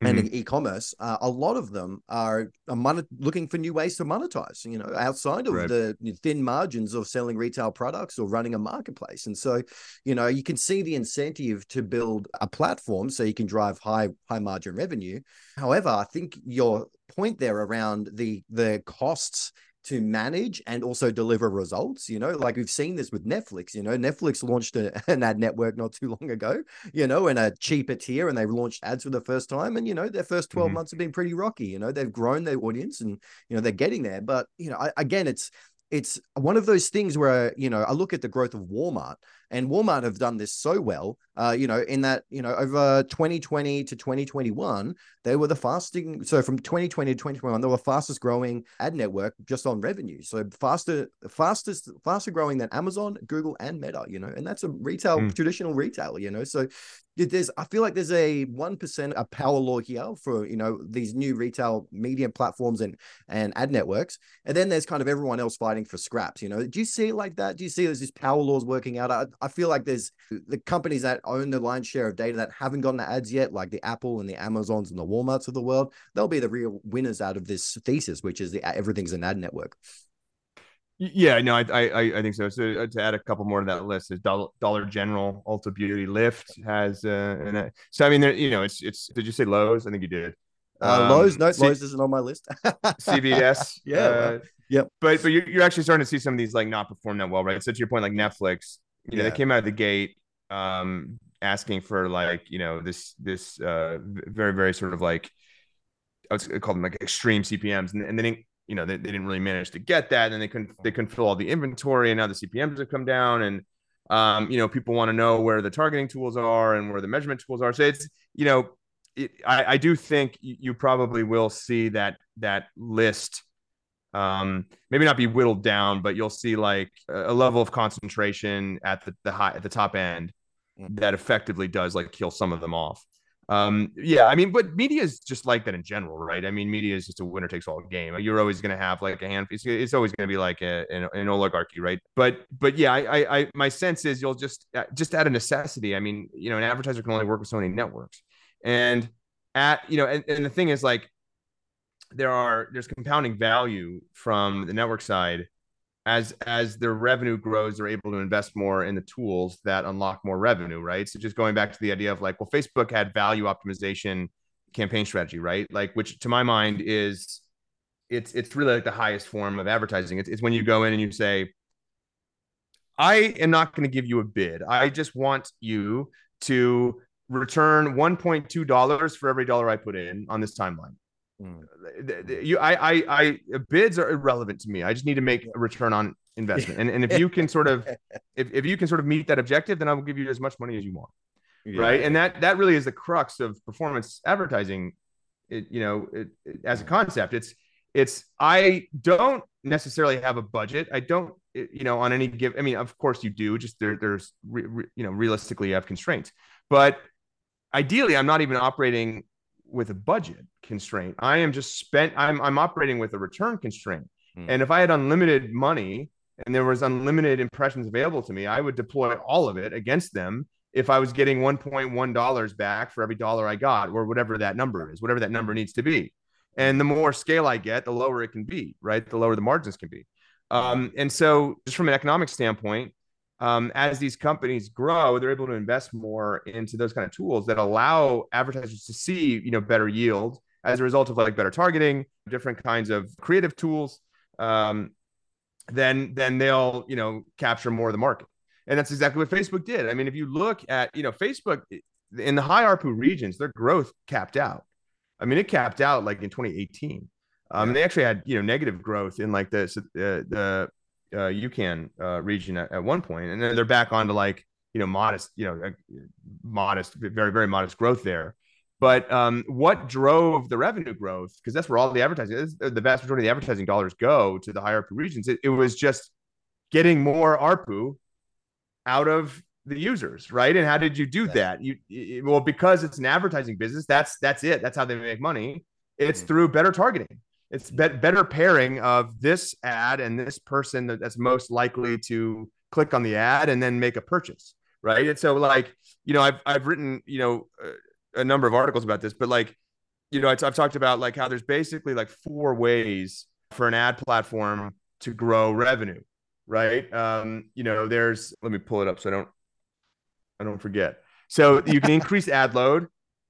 and mm-hmm. e-commerce, uh, a lot of them are, are mon- looking for new ways to monetize. You know, outside of right. the thin margins of selling retail products or running a marketplace. And so, you know, you can see the incentive to build a platform so you can drive high high margin revenue. However, I think your point there around the the costs to manage and also deliver results. You know, like we've seen this with Netflix. You know, Netflix launched a, an ad network not too long ago, you know, in a cheaper tier and they've launched ads for the first time. And, you know, their first 12 mm-hmm. months have been pretty rocky. You know, they've grown their audience and, you know, they're getting there. But, you know, I, again, it's, it's one of those things where you know I look at the growth of Walmart and Walmart have done this so well uh, you know in that you know over 2020 to 2021 they were the fasting so from 2020 to 2021 they were fastest growing ad network just on revenue so faster fastest faster growing than Amazon Google and Meta you know and that's a retail mm. traditional retail you know so there's I feel like there's a one percent a power law here for you know these new retail media platforms and and ad networks, and then there's kind of everyone else fighting for scraps. You know, do you see it like that? Do you see there's these power laws working out? I, I feel like there's the companies that own the lion's share of data that haven't gotten the ads yet, like the Apple and the Amazons and the Walmarts of the world. They'll be the real winners out of this thesis, which is the everything's an ad network. Yeah, no, I I I think so. So uh, to add a couple more to that list is Dollar, Dollar General, Ulta Beauty, Lyft has uh, and so I mean, there, you know, it's it's. Did you say Lowe's? I think you did. Uh, um, Lowe's, no, C- Lowe's isn't on my list. CVS, yeah, uh, yep. But but you're, you're actually starting to see some of these like not perform that well, right? So to your point, like Netflix, you know, yeah. they came out of the gate um asking for like you know this this uh very very sort of like I was call them like extreme CPMS, and, and they didn't you know, they, they didn't really manage to get that. And they couldn't, they couldn't fill all the inventory. And now the CPMs have come down. And, um, you know, people want to know where the targeting tools are and where the measurement tools are. So it's, you know, it, I, I do think you probably will see that, that list um maybe not be whittled down but you'll see like a level of concentration at the, the high at the top end that effectively does like kill some of them off um, yeah, I mean, but media is just like that in general, right? I mean, media is just a winner takes all game. You're always going to have like a hand. It's, it's always going to be like a, an, an, oligarchy, right? But but yeah, I, I my sense is you'll just uh, just out of necessity. I mean, you know, an advertiser can only work with so many networks, and at you know, and, and the thing is like there are there's compounding value from the network side as as their revenue grows, they're able to invest more in the tools that unlock more revenue, right? So just going back to the idea of like, well, Facebook had value optimization campaign strategy, right? Like, which to my mind is it's it's really like the highest form of advertising. It's, it's when you go in and you say, I am not going to give you a bid. I just want you to return $1.2 for every dollar I put in on this timeline. Mm. Uh, you, I, I, I, uh, bids are irrelevant to me. I just need to make a return on investment. And, and if you can sort of, if, if you can sort of meet that objective, then I will give you as much money as you want. Yeah. Right. And that, that really is the crux of performance advertising. It, you know, it, it, as a mm. concept, it's, it's, I don't necessarily have a budget. I don't, you know, on any give, I mean, of course you do just there, there's, re, re, you know, realistically you have constraints, but ideally I'm not even operating with a budget constraint. I am just spent. I'm I'm operating with a return constraint. Mm. And if I had unlimited money and there was unlimited impressions available to me, I would deploy all of it against them if I was getting 1.1 dollars back for every dollar I got, or whatever that number is, whatever that number needs to be. And the more scale I get, the lower it can be, right? The lower the margins can be. Um, and so, just from an economic standpoint, um, as these companies grow, they're able to invest more into those kind of tools that allow advertisers to see, you know, better yield as a result of like better targeting, different kinds of creative tools. Um, then then they'll you know capture more of the market, and that's exactly what Facebook did. I mean, if you look at you know Facebook in the high ARPU regions, their growth capped out. I mean, it capped out like in 2018. Um, they actually had you know negative growth in like the uh, the uh, UCAN uh, region at, at one point, and then they're back onto like you know modest, you know, modest, very very modest growth there. But um, what drove the revenue growth? Because that's where all the advertising, is, the vast majority of the advertising dollars go to the higher ARPU regions. It, it was just getting more ARPU out of the users, right? And how did you do that? You it, well because it's an advertising business. That's that's it. That's how they make money. It's mm-hmm. through better targeting it's be- better pairing of this ad and this person that's most likely to click on the ad and then make a purchase right? And so like you know i've, I've written you know a, number of articles about this but like you know I've talked about like how there's basically like four ways for an ad platform to grow revenue right? Um you know there's let me pull it up so i don't i don't forget. So you can increase ad load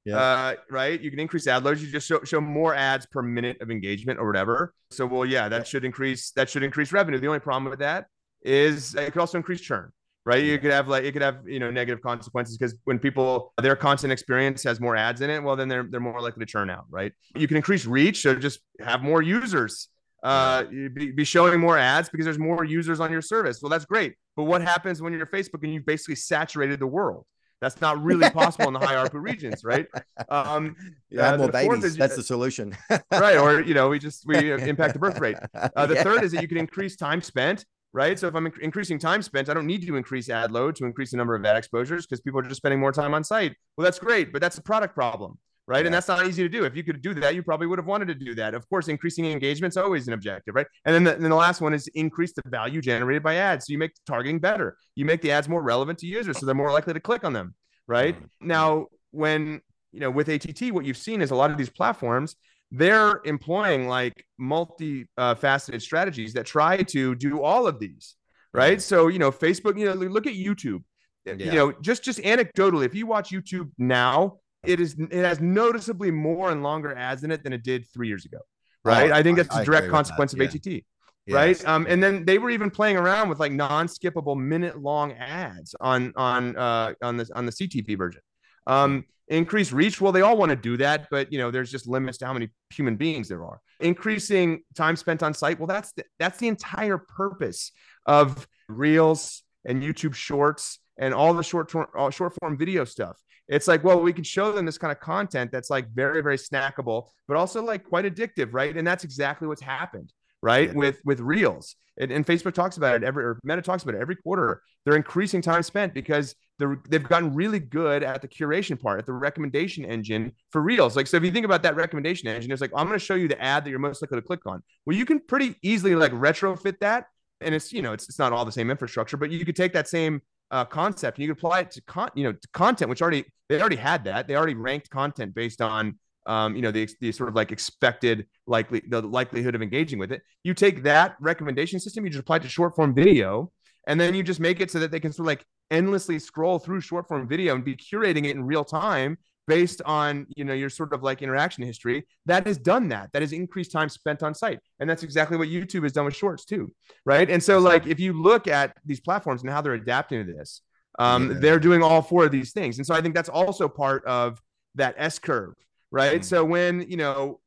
yeah. Uh, right? You can increase ad loads. You just show, show more ads per minute of engagement or whatever. So, well, yeah, that should increase that should increase revenue. The only problem with that is it could also increase churn, right? You could have like it could have you know negative consequences because when people their content experience has more ads in it, well, then they're they're more likely to churn out, right? You can increase reach, so just have more users. Uh, be, be showing more ads because there's more users on your service. Well, that's great. But what happens when you're Facebook and you've basically saturated the world? That's not really possible in the high ARPU regions, right? Um, yeah, uh, more babies. Is, That's the solution, right? Or you know, we just we impact the birth rate. Uh, the yeah. third is that you can increase time spent, right? So if I'm inc- increasing time spent, I don't need to increase ad load to increase the number of ad exposures because people are just spending more time on site. Well, that's great, but that's a product problem, right? Yeah. And that's not easy to do. If you could do that, you probably would have wanted to do that. Of course, increasing engagement is always an objective, right? And then the, then the last one is increase the value generated by ads. So you make targeting better. You make the ads more relevant to users, so they're more likely to click on them, right? Mm-hmm. Now, when you know with ATT, what you've seen is a lot of these platforms they're employing like multi uh, faceted strategies that try to do all of these right so you know facebook you know look at youtube Yeah. you know just just anecdotally if you watch youtube now it is it has noticeably more and longer ads in it than it did three years ago right? Oh, i think that's I a direct consequence of att Yes. right? Um and then they were even playing around with like non-skippable minute long ads on on uh on this on the ctp version. Um increase reach well they all want to do that but you know there's just limits to how many human beings there are. Increasing time spent on site well that's the, that's the entire purpose of reels and youtube shorts and all the short short form video stuff it's like well we can show them this kind of content that's like very very snackable but also like quite addictive right? And that's exactly what's happened right? Yeah. with with reels. And, and facebook talks about it every or meta talks about it every quarter. They're increasing time spent because they're, they've gotten really good at the curation part at the recommendation engine for reels. Like so if you think about that recommendation engine it's like i'm going to show you the ad that you're most likely to click on. Well you can pretty easily like retrofit that. And it's you know it's, it's not all the same infrastructure but you could take that same uh, concept and you could apply it to con you know to content which already they already had that. They already ranked content based on um, you know the, the sort of like expected likely the likelihood of engaging with it. You take that recommendation system you just apply it to short form video and then you just make it so that they can sort of like endlessly scroll through short form video and be curating it in real time based on you know your sort of like interaction history that has done that. That has increased time spent on site. And that's exactly what youtube has done with shorts too right? And so like if you look at these platforms and how they're adapting to this um, Yeah. they're doing all four of these things. And so i think that's also part of that s curve right? Mm. so when you know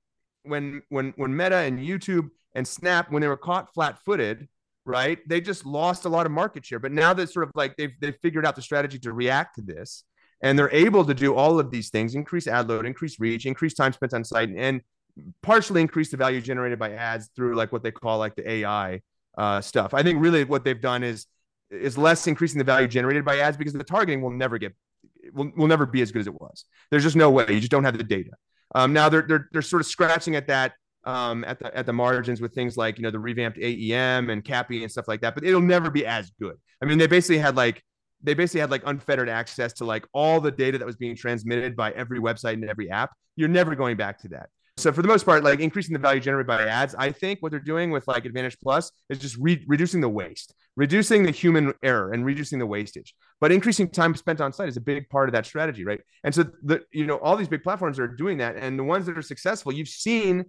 when when when meta and youtube and snap when they were caught flat-footed right they just lost a lot of market share. But now that sort of like they've they've figured out the strategy to react to this and they're able to do all of these things increase ad load increase reach increase time spent on site and partially increase the value generated by ads through like what they call like the ai uh, stuff. I think really what they've done is is less increasing the value generated by ads because the targeting will never get will, will never be as good as it was. There's just no way. You just don't have the data. Um, now they're, they're they're sort of scratching at that um, at the at the margins with things like you know the revamped AEM and CAPI and stuff like that, but it'll never be as good. I mean, they basically had like they basically had like unfettered access to like all the data that was being transmitted by every website and every app. You're never going back to that. So for the most part, like increasing the value generated by ads, I think what they're doing with like Advantage Plus is just re- reducing the waste, reducing the human error, and reducing the wastage. But increasing time spent on site is a big part of that strategy, right? And so the you know all these big platforms are doing that, and the ones that are successful, you've seen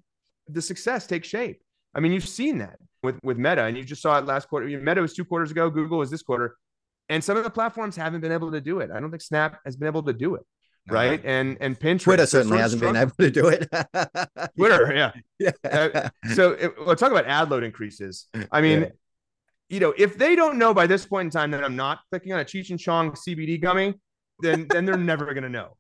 the success take shape. I mean, you've seen that with with Meta, and you just saw it last quarter. Meta was two quarters ago. Google was this quarter, and some of the platforms haven't been able to do it. I don't think Snap has been able to do it, right? And and Pinterest, Twitter certainly hasn't been able to do it. Twitter, yeah. yeah. Uh, so it, we'll talk about ad load increases. I mean, Yeah. you know, if they don't know by this point in time that I'm not clicking on a Cheech and Chong CBD gummy, then then they're never going to know.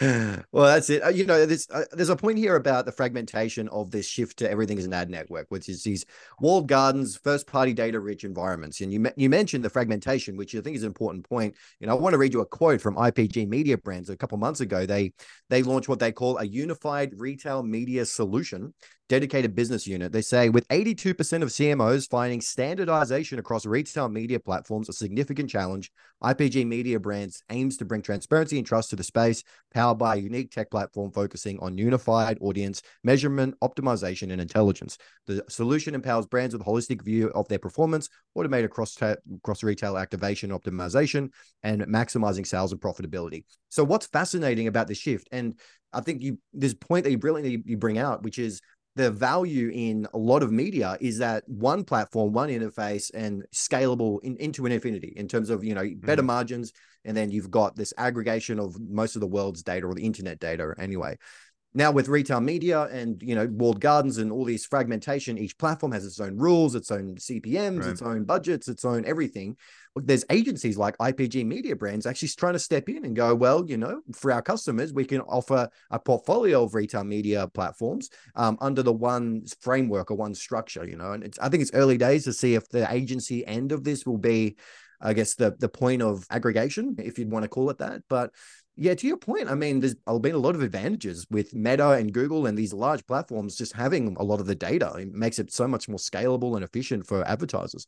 well, that's it. Uh, You know, there's uh, there's a point here about the fragmentation of this shift to everything is an ad network, which is these walled gardens, first party data rich environments. And you you mentioned the fragmentation, which I think is an important point. You know, I want to read you a quote from IPG Media Brands a couple months ago. They they launched what they call a unified retail media solution dedicated business unit. They say with 82% of CMOs finding standardization across retail media platforms a significant challenge, IPG Media Brands aims to bring transparency and trust to the space, powered by a unique tech platform focusing on unified audience measurement, optimization, and intelligence. The solution empowers brands with a holistic view of their performance, automated cross cross retail activation, optimization, and maximizing sales and profitability. So, what's fascinating about this shift, and I think you this point that you brilliantly you bring out, which is the value in a lot of media is that one platform, one interface, and scalable in, into an infinity in terms of you know better mm-hmm. margins, and then you've got this aggregation of most of the world's data or the internet data anyway. Now with retail media and you know walled gardens and all these fragmentation, each platform has its own rules, its own CPMS, Right. its own budgets, its own everything. Look, There's agencies like IPG Media Brands actually trying to step in and go, well, you know, for our customers, we can offer a portfolio of retail media platforms um, under the one framework or one structure, you know. And it's I think it's early days to see if the agency end of this will be, I guess, the the point of aggregation, if you'd want to call it that. But yeah, to your point, I mean, there's been a lot of advantages with Meta and Google and these large platforms just having a lot of the data. It makes it so much more scalable and efficient for advertisers.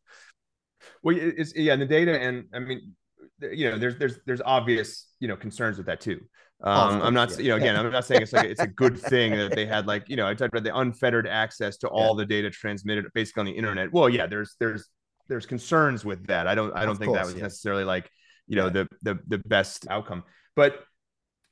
Well, it's yeah, and the data, and I mean, you know, there's there's there's obvious you know concerns with that too. Oh, um, oh, I'm not, yeah. you know, again, I'm not saying it's like it's a good thing that they had like, you know, I talked about the unfettered access to all yeah. the data transmitted basically on the internet. Well, yeah, there's there's there's concerns with that. I don't I don't of think course, that was yeah. necessarily like, you know, the the the best outcome. But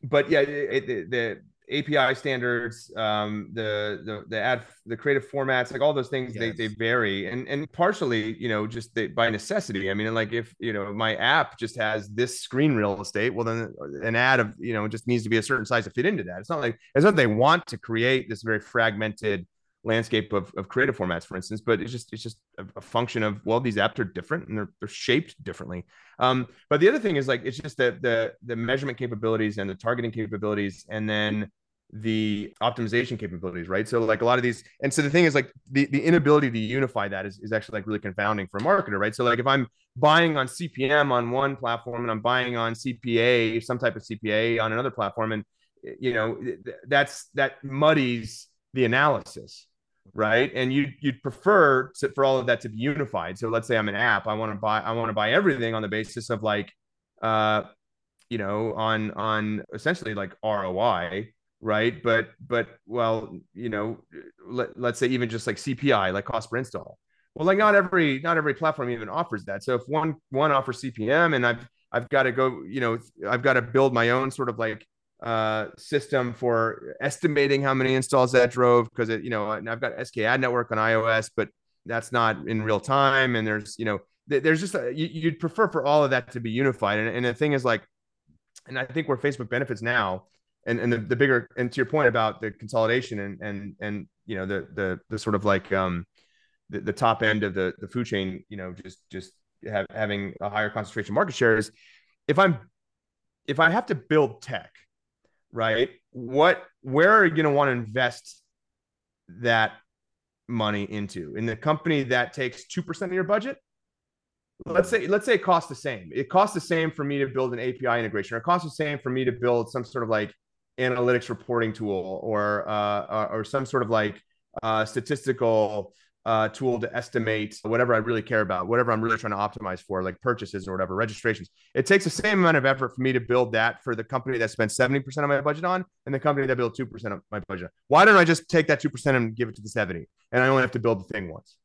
but yeah, it, it, the API standards, um, the the the ad, the creative formats, like all those things, yes. they they vary, and and partially, you know, just they, by necessity. I mean, like if you know my app just has this screen real estate, well then an ad of you know just needs to be a certain size to fit into that. It's not like it's not they want to create this very fragmented landscape of, of creative formats, for instance, but it's just it's just a, a, function of well, these apps are different and they're they're shaped differently. Um, but the other thing is like it's just the the the measurement capabilities and the targeting capabilities, and then the optimization capabilities, right? So like a lot of these, and so the thing is like the, the inability to unify that is, is actually like really confounding for a marketer, right? So like if I'm buying on CPM on one platform and I'm buying on CPA, some type of CPA on another platform, and you know that's that muddies the analysis, right? And you you'd prefer to, for all of that to be unified. So let's say I'm an app, I want to buy I want to buy everything on the basis of like, uh, you know, on on essentially like ROI right? But but well, you know, let, let's say even just like CPI, like cost per install. Well, like not every not every platform even offers that. So if one one offers CPM and I've I've got to go, you know, I've got to build my own sort of like uh system for estimating how many installs that drove because it, you know, I've got SKAdNetwork on iOS, but that's not in real time. And there's, you know, there's just a, you, would prefer for all of that to be unified. And, and the thing is like, and I think where Facebook benefits now and and the, the bigger and to your point about the consolidation and and and you know the the the sort of like um the, the top end of the the food chain you know just just have, having a higher concentration market shares if i'm if i have to build tech right. What where are you going to want to invest that money into? In the company that takes 2% of your budget? Let's say let's say it costs the same. It costs the same for me to build an api integration or it costs the same for me to build some sort of like analytics reporting tool or uh, or some sort of like uh, statistical uh, tool to estimate whatever I really care about, whatever I'm really trying to optimize for, like purchases or whatever, registrations. It takes the same amount of effort for me to build that for the company that spent 70% of my budget on and the company that built 2% of my budget. Why don't I just take that 2% and give it to the 70 and I only have to build the thing once?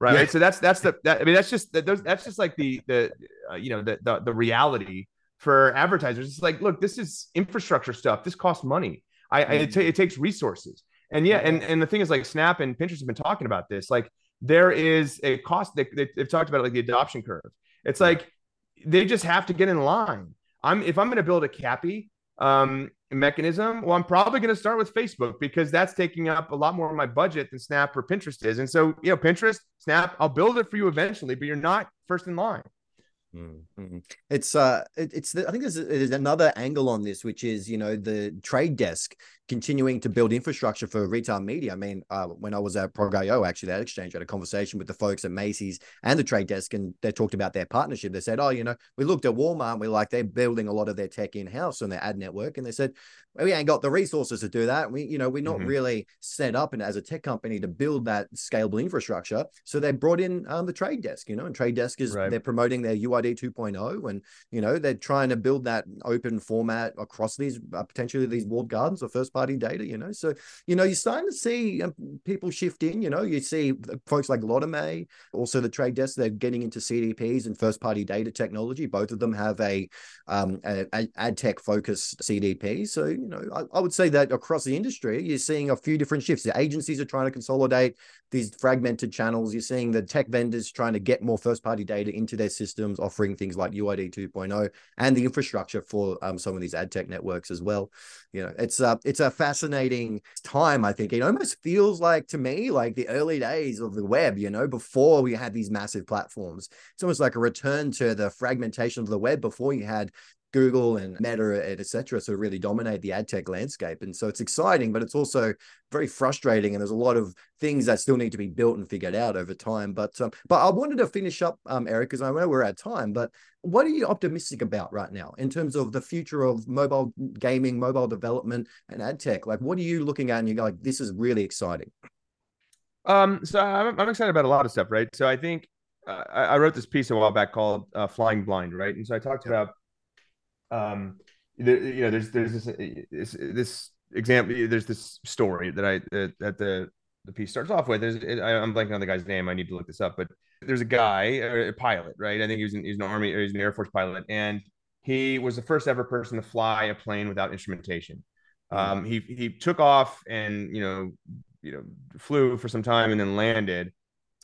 Right. Yeah. So that's, that's the, that, I mean, that's just, that, that's just like the, the, uh, you know, the, the, the reality for advertisers. It's like, look, this is infrastructure stuff. This costs money. I. I it, t- it, takes resources. And yeah, and, and the thing is, like Snap and Pinterest have been talking about this. Like there is a cost. They, they, have talked about it, like the adoption curve. It's like they just have to get in line. I'm if I'm going to build a CAPI um, mechanism, well, I'm probably going to start with Facebook because that's taking up a lot more of my budget than Snap or Pinterest is. And so, you know, Pinterest, Snap, I'll build it for you eventually, but you're not first in line. Mm-hmm. It's uh, it, it's the, I think there's, there's another angle on this, which is you know the trade desk continuing to build infrastructure for retail media. I mean, uh, when I was at ProgIO, actually, that exchange, I had a conversation with the folks at Macy's and the trade desk, and they talked about their partnership. They said, "Oh, you know, we looked at Walmart, We're like they're building a lot of their tech in house on their ad network," and they said, well, "We ain't got the resources to do that. We, you know, we're not mm-hmm. really set up and as a tech company to build that scalable infrastructure." So they brought in um, the trade desk, you know, and trade desk is right. they're promoting their UID 2.0, and you know they're trying to build that open format across these uh, potentially these walled gardens or first party data, you know. So, you know, you're starting to see um, people shift in, you know, you see folks like Lotame, also the trade desk, they're getting into CDPs and first party data technology. Both of them have a, um, a, a ad tech focused CDP. So, you know, I, I would say that across the industry, you're seeing a few different shifts. The agencies are trying to consolidate these fragmented channels. You're seeing the tech vendors trying to get more first party data into their systems, offering things like UID 2.0 and the infrastructure for um, some of these ad tech networks as well. You know, it's a, it's a fascinating time. I think it almost feels like to me, like the early days of the web, you know, before we had these massive platforms. It's almost like a return to the fragmentation of the web before you had Google and Meta, et cetera, sort of really dominate the ad tech landscape. And so it's exciting, but it's also very frustrating. And there's a lot of things that still need to be built and figured out over time. But um, but I wanted to finish up, um, Eric, because I know we're out of time. But what are you optimistic about right now in terms of the future of mobile gaming, mobile development, and ad tech? Like, what are you looking at and you go like, this is really exciting? Um, so I'm, I'm excited about a lot of stuff, right? So I think uh, I, I, wrote this piece a while back called uh, "Flying Blind," right? And so I talked about, um, the, you know, there's there's this, this, this example, there's this story that I that the the piece starts off with. There's I'm blanking on the guy's name. I need to look this up, but there's a guy, a pilot, right? I think he was an, he was an army, or he's an air force pilot, and he was the first ever person to fly a plane without instrumentation. Hmm. Um, he he took off and you know you know flew for some time and then landed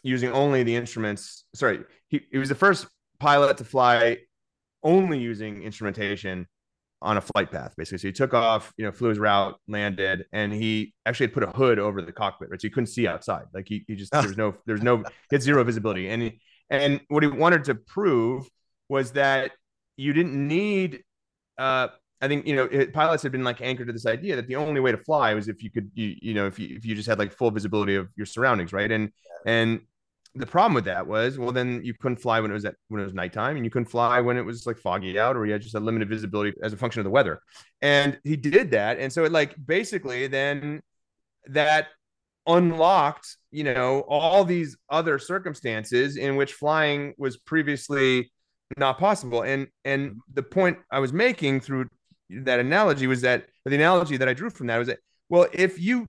using only the instruments. Sorry, he, he was the first pilot to fly only using instrumentation on a flight path, basically. So he took off, you know, flew his route, landed, and he actually had put a hood over the cockpit, right? So you couldn't see outside. Like he, he just there was no there's no he had zero visibility. And he, and what he wanted to prove was that you didn't need uh I think you know it, pilots had been like anchored to this idea that the only way to fly was if you could you, you know if you if you just had like full visibility of your surroundings, right? And and the problem with that was, well, then you couldn't fly when it was at when it was nighttime, and you couldn't fly when it was like foggy out, or you had just a limited visibility as a function of the weather. And he did that, and so it like basically then that unlocked, you know, all these other circumstances in which flying was previously not possible. And and mm-hmm. the point I was making through that analogy was that the analogy that I drew from that was that well, if you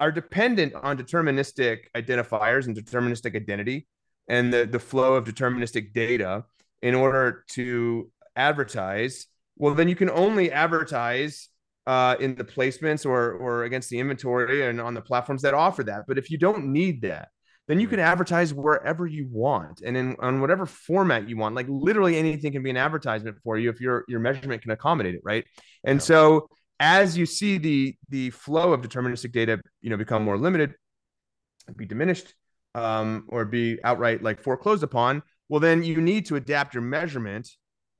are dependent on deterministic identifiers and deterministic identity and the, the flow of deterministic data in order to advertise, well, then you can only advertise uh, in the placements or or against the inventory and on the platforms that offer that. But if you don't need that, then you can advertise wherever you want and in on whatever format you want. Like literally anything can be an advertisement for you if your your measurement can accommodate it, right? And yeah. so as you see the the flow of deterministic data, you know, become more limited, be diminished, um, or be outright like foreclosed upon, well, then you need to adapt your measurement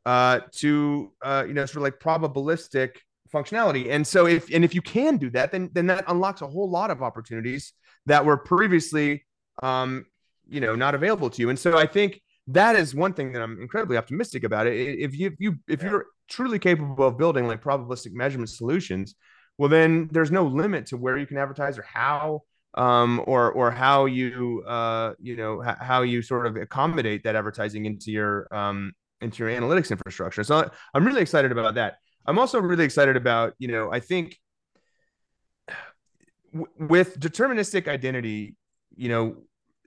uh, to uh, you know sort of like probabilistic functionality. And so if and if you can do that, then then that unlocks a whole lot of opportunities that were previously um, you know not available to you. And so I think that is one thing that I'm incredibly optimistic about. If you if you if you're truly capable of building like probabilistic measurement solutions, well then there's no limit to where you can advertise or how um, or or how you uh, you know h- how you sort of accommodate that advertising into your um, into your analytics infrastructure. So I'm really excited about that. I'm also really excited about you know I think w- with deterministic identity, you know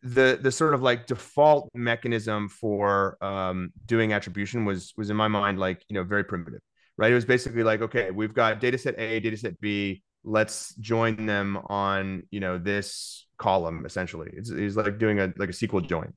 the the sort of like default mechanism for um, doing attribution was was in my mind like you know very primitive right? It was basically like okay we've got data set a data set b let's join them on you know this column essentially. It's, it's like doing a like a sql join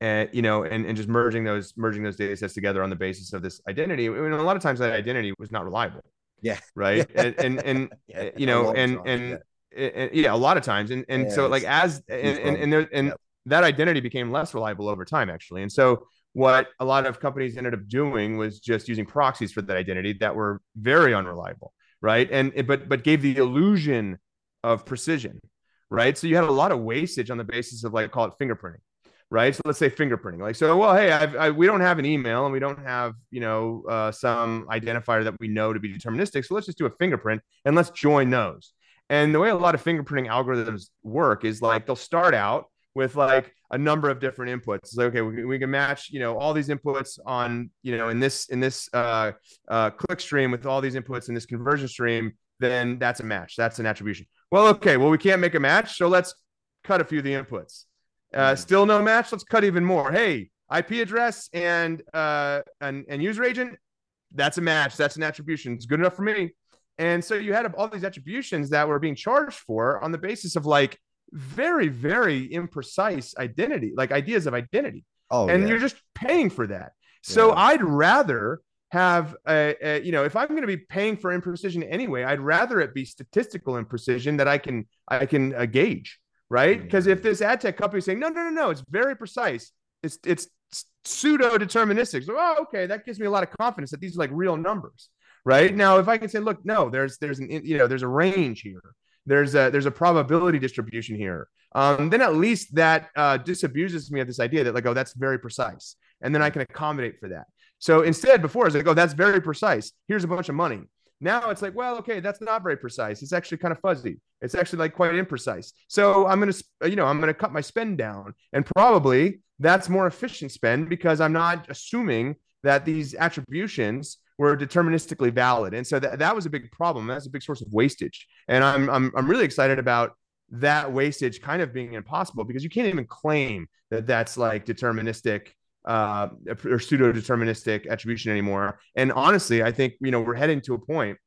and you know and, and just merging those merging those data sets together on the basis of this identity. I mean, a lot of times that identity was not reliable yeah. right? And and, and yeah, you know and and yeah and, yeah, a lot of times, and and yeah, so like as and and and, there, and that identity became less reliable over time, actually. And so what a lot of companies ended up doing was just using proxies for that identity that were very unreliable, right? And but but gave the illusion of precision, right? So you had a lot of wastage on the basis of like call it fingerprinting, right? So let's say fingerprinting, like so. Well, hey, I've, I, we don't have an email and we don't have you know uh, some identifier that we know to be deterministic. So let's just do a fingerprint and let's join those. And the way a lot of fingerprinting algorithms work is like they'll start out with like a number of different inputs. It's like, okay, we, we, can match, you know, all these inputs on, you know, in this in this uh, uh, click stream with all these inputs in this conversion stream. Then that's a match. That's an attribution. Well, okay, well we can't make a match, so let's cut a few of the inputs. Uh, mm-hmm. still no match. Let's cut even more. Hey, IP address and uh and, and user agent. That's a match. That's an attribution. It's good enough for me. And so you had all these attributions that were being charged for on the basis of like very, very imprecise identity, like ideas of identity. Oh, and yeah. you're just paying for that. So yeah. I'd rather have a, a, you know if i'm going to be paying for imprecision anyway i'd rather it be statistical imprecision that i can i can uh, gauge right because if this ad tech company is saying no no no no it's very precise it's it's pseudo deterministic. So, oh, okay, that gives me a lot of confidence that these are like real numbers, right? Now, if I can say, look, no, there's there's an you know there's a range here. There's a there's a probability distribution here. Um, then at least that uh, disabuses me of this idea that like, oh, that's very precise, and then I can accommodate for that. So instead, before I was like, oh, that's very precise. Here's a bunch of money. Now it's like, well, okay, that's not very precise. It's actually kind of fuzzy. It's actually like quite imprecise. So I'm to, you know, I'm to cut my spend down. And probably that's more efficient spend because I'm not assuming that these attributions were deterministically valid. And so that, that was a big problem. That's a big source of wastage. And I'm, I'm, I'm really excited about that wastage kind of being impossible because you can't even claim that that's like deterministic uh, or pseudo deterministic attribution anymore. And honestly, I think you know we're heading to a point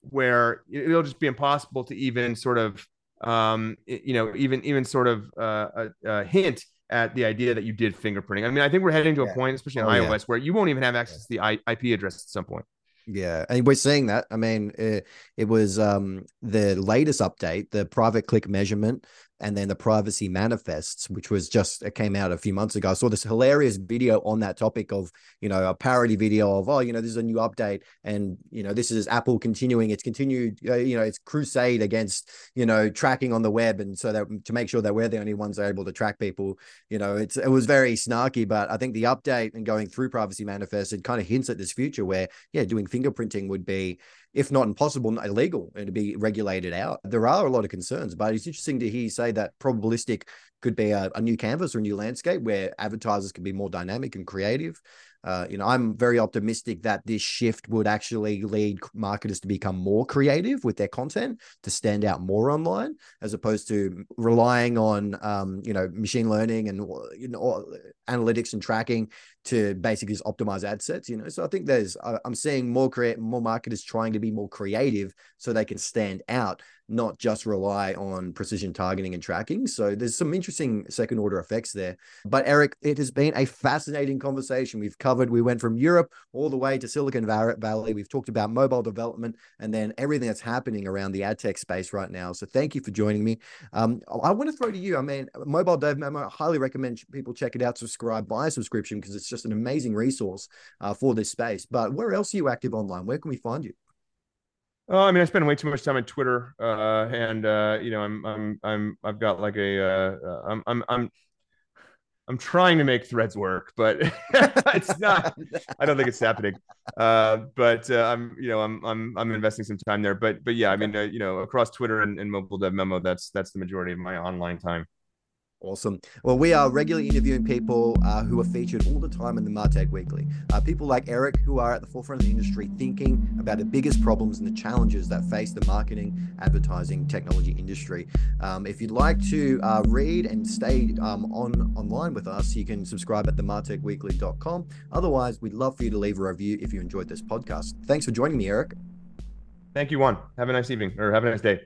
where it'll just be impossible to even sort of um, you know even even sort of uh, a, a, hint at the idea that you did fingerprinting. I mean, I think we're heading to a point, especially in oh, iOS, yeah. where you won't even have access yeah. to the IP address at some point. Yeah, and we're seeing that. I mean, it, it was um, the latest update, the private click measurement and then the privacy manifests, which was just it came out a few months ago. I saw this hilarious video on that topic of you know a parody video of oh you know this is a new update and you know this is Apple continuing its continued uh, you know its crusade against you know tracking on the web and so that to make sure that we're the only ones able to track people. You know it's it was very snarky, but I think the update and going through privacy manifest it kind of hints at this future where yeah doing fingerprinting would be if not impossible, illegal and to be regulated out. There are a lot of concerns, but it's interesting to hear you say that probabilistic could be a, a new canvas or a new landscape where advertisers can be more dynamic and creative. Uh, you know, I'm very optimistic that this shift would actually lead marketers to become more creative with their content to stand out more online, as opposed to relying on, um, you know, machine learning and you know analytics and tracking to basically just optimize ad sets. You know, so I think there's I'm seeing more create more marketers trying to be more creative so they can stand out not just rely on precision targeting and tracking. So there's some interesting second order effects there. But Eric, it has been a fascinating conversation. We've covered, we went from Europe all the way to Silicon Valley. We've talked about mobile development and then everything that's happening around the ad tech space right now. So thank you for joining me. Um, I want to throw to you. I mean, Mobile Dev Memo, I highly recommend people check it out, subscribe, buy a subscription because it's just an amazing resource uh, for this space. But where else are you active online? Where can we find you? Oh, I mean, I spend way too much time on Twitter, uh, and uh, you know, I'm, I'm, I'm, I've got like a, uh, uh I'm, I'm, I'm, I'm trying to make Threads work, but it's not. I don't think it's happening. Uh, but uh, I'm, you know, I'm, I'm, I'm investing some time there. But, but yeah, I mean, uh, you know, across Twitter and, and mobile dev memo, that's that's the majority of my online time. Awesome. Well, we are regularly interviewing people uh, who are featured all the time in the Martech Weekly. Uh, people like Eric, who are at the forefront of the industry, thinking about the biggest problems and the challenges that face the marketing, advertising, technology industry. Um, if you'd like to uh, read and stay um, on online with us, you can subscribe at themartechweekly.com. Otherwise, we'd love for you to leave a review if you enjoyed this podcast. Thanks for joining me, Eric. Thank you, Juan. Have a nice evening or have a nice day.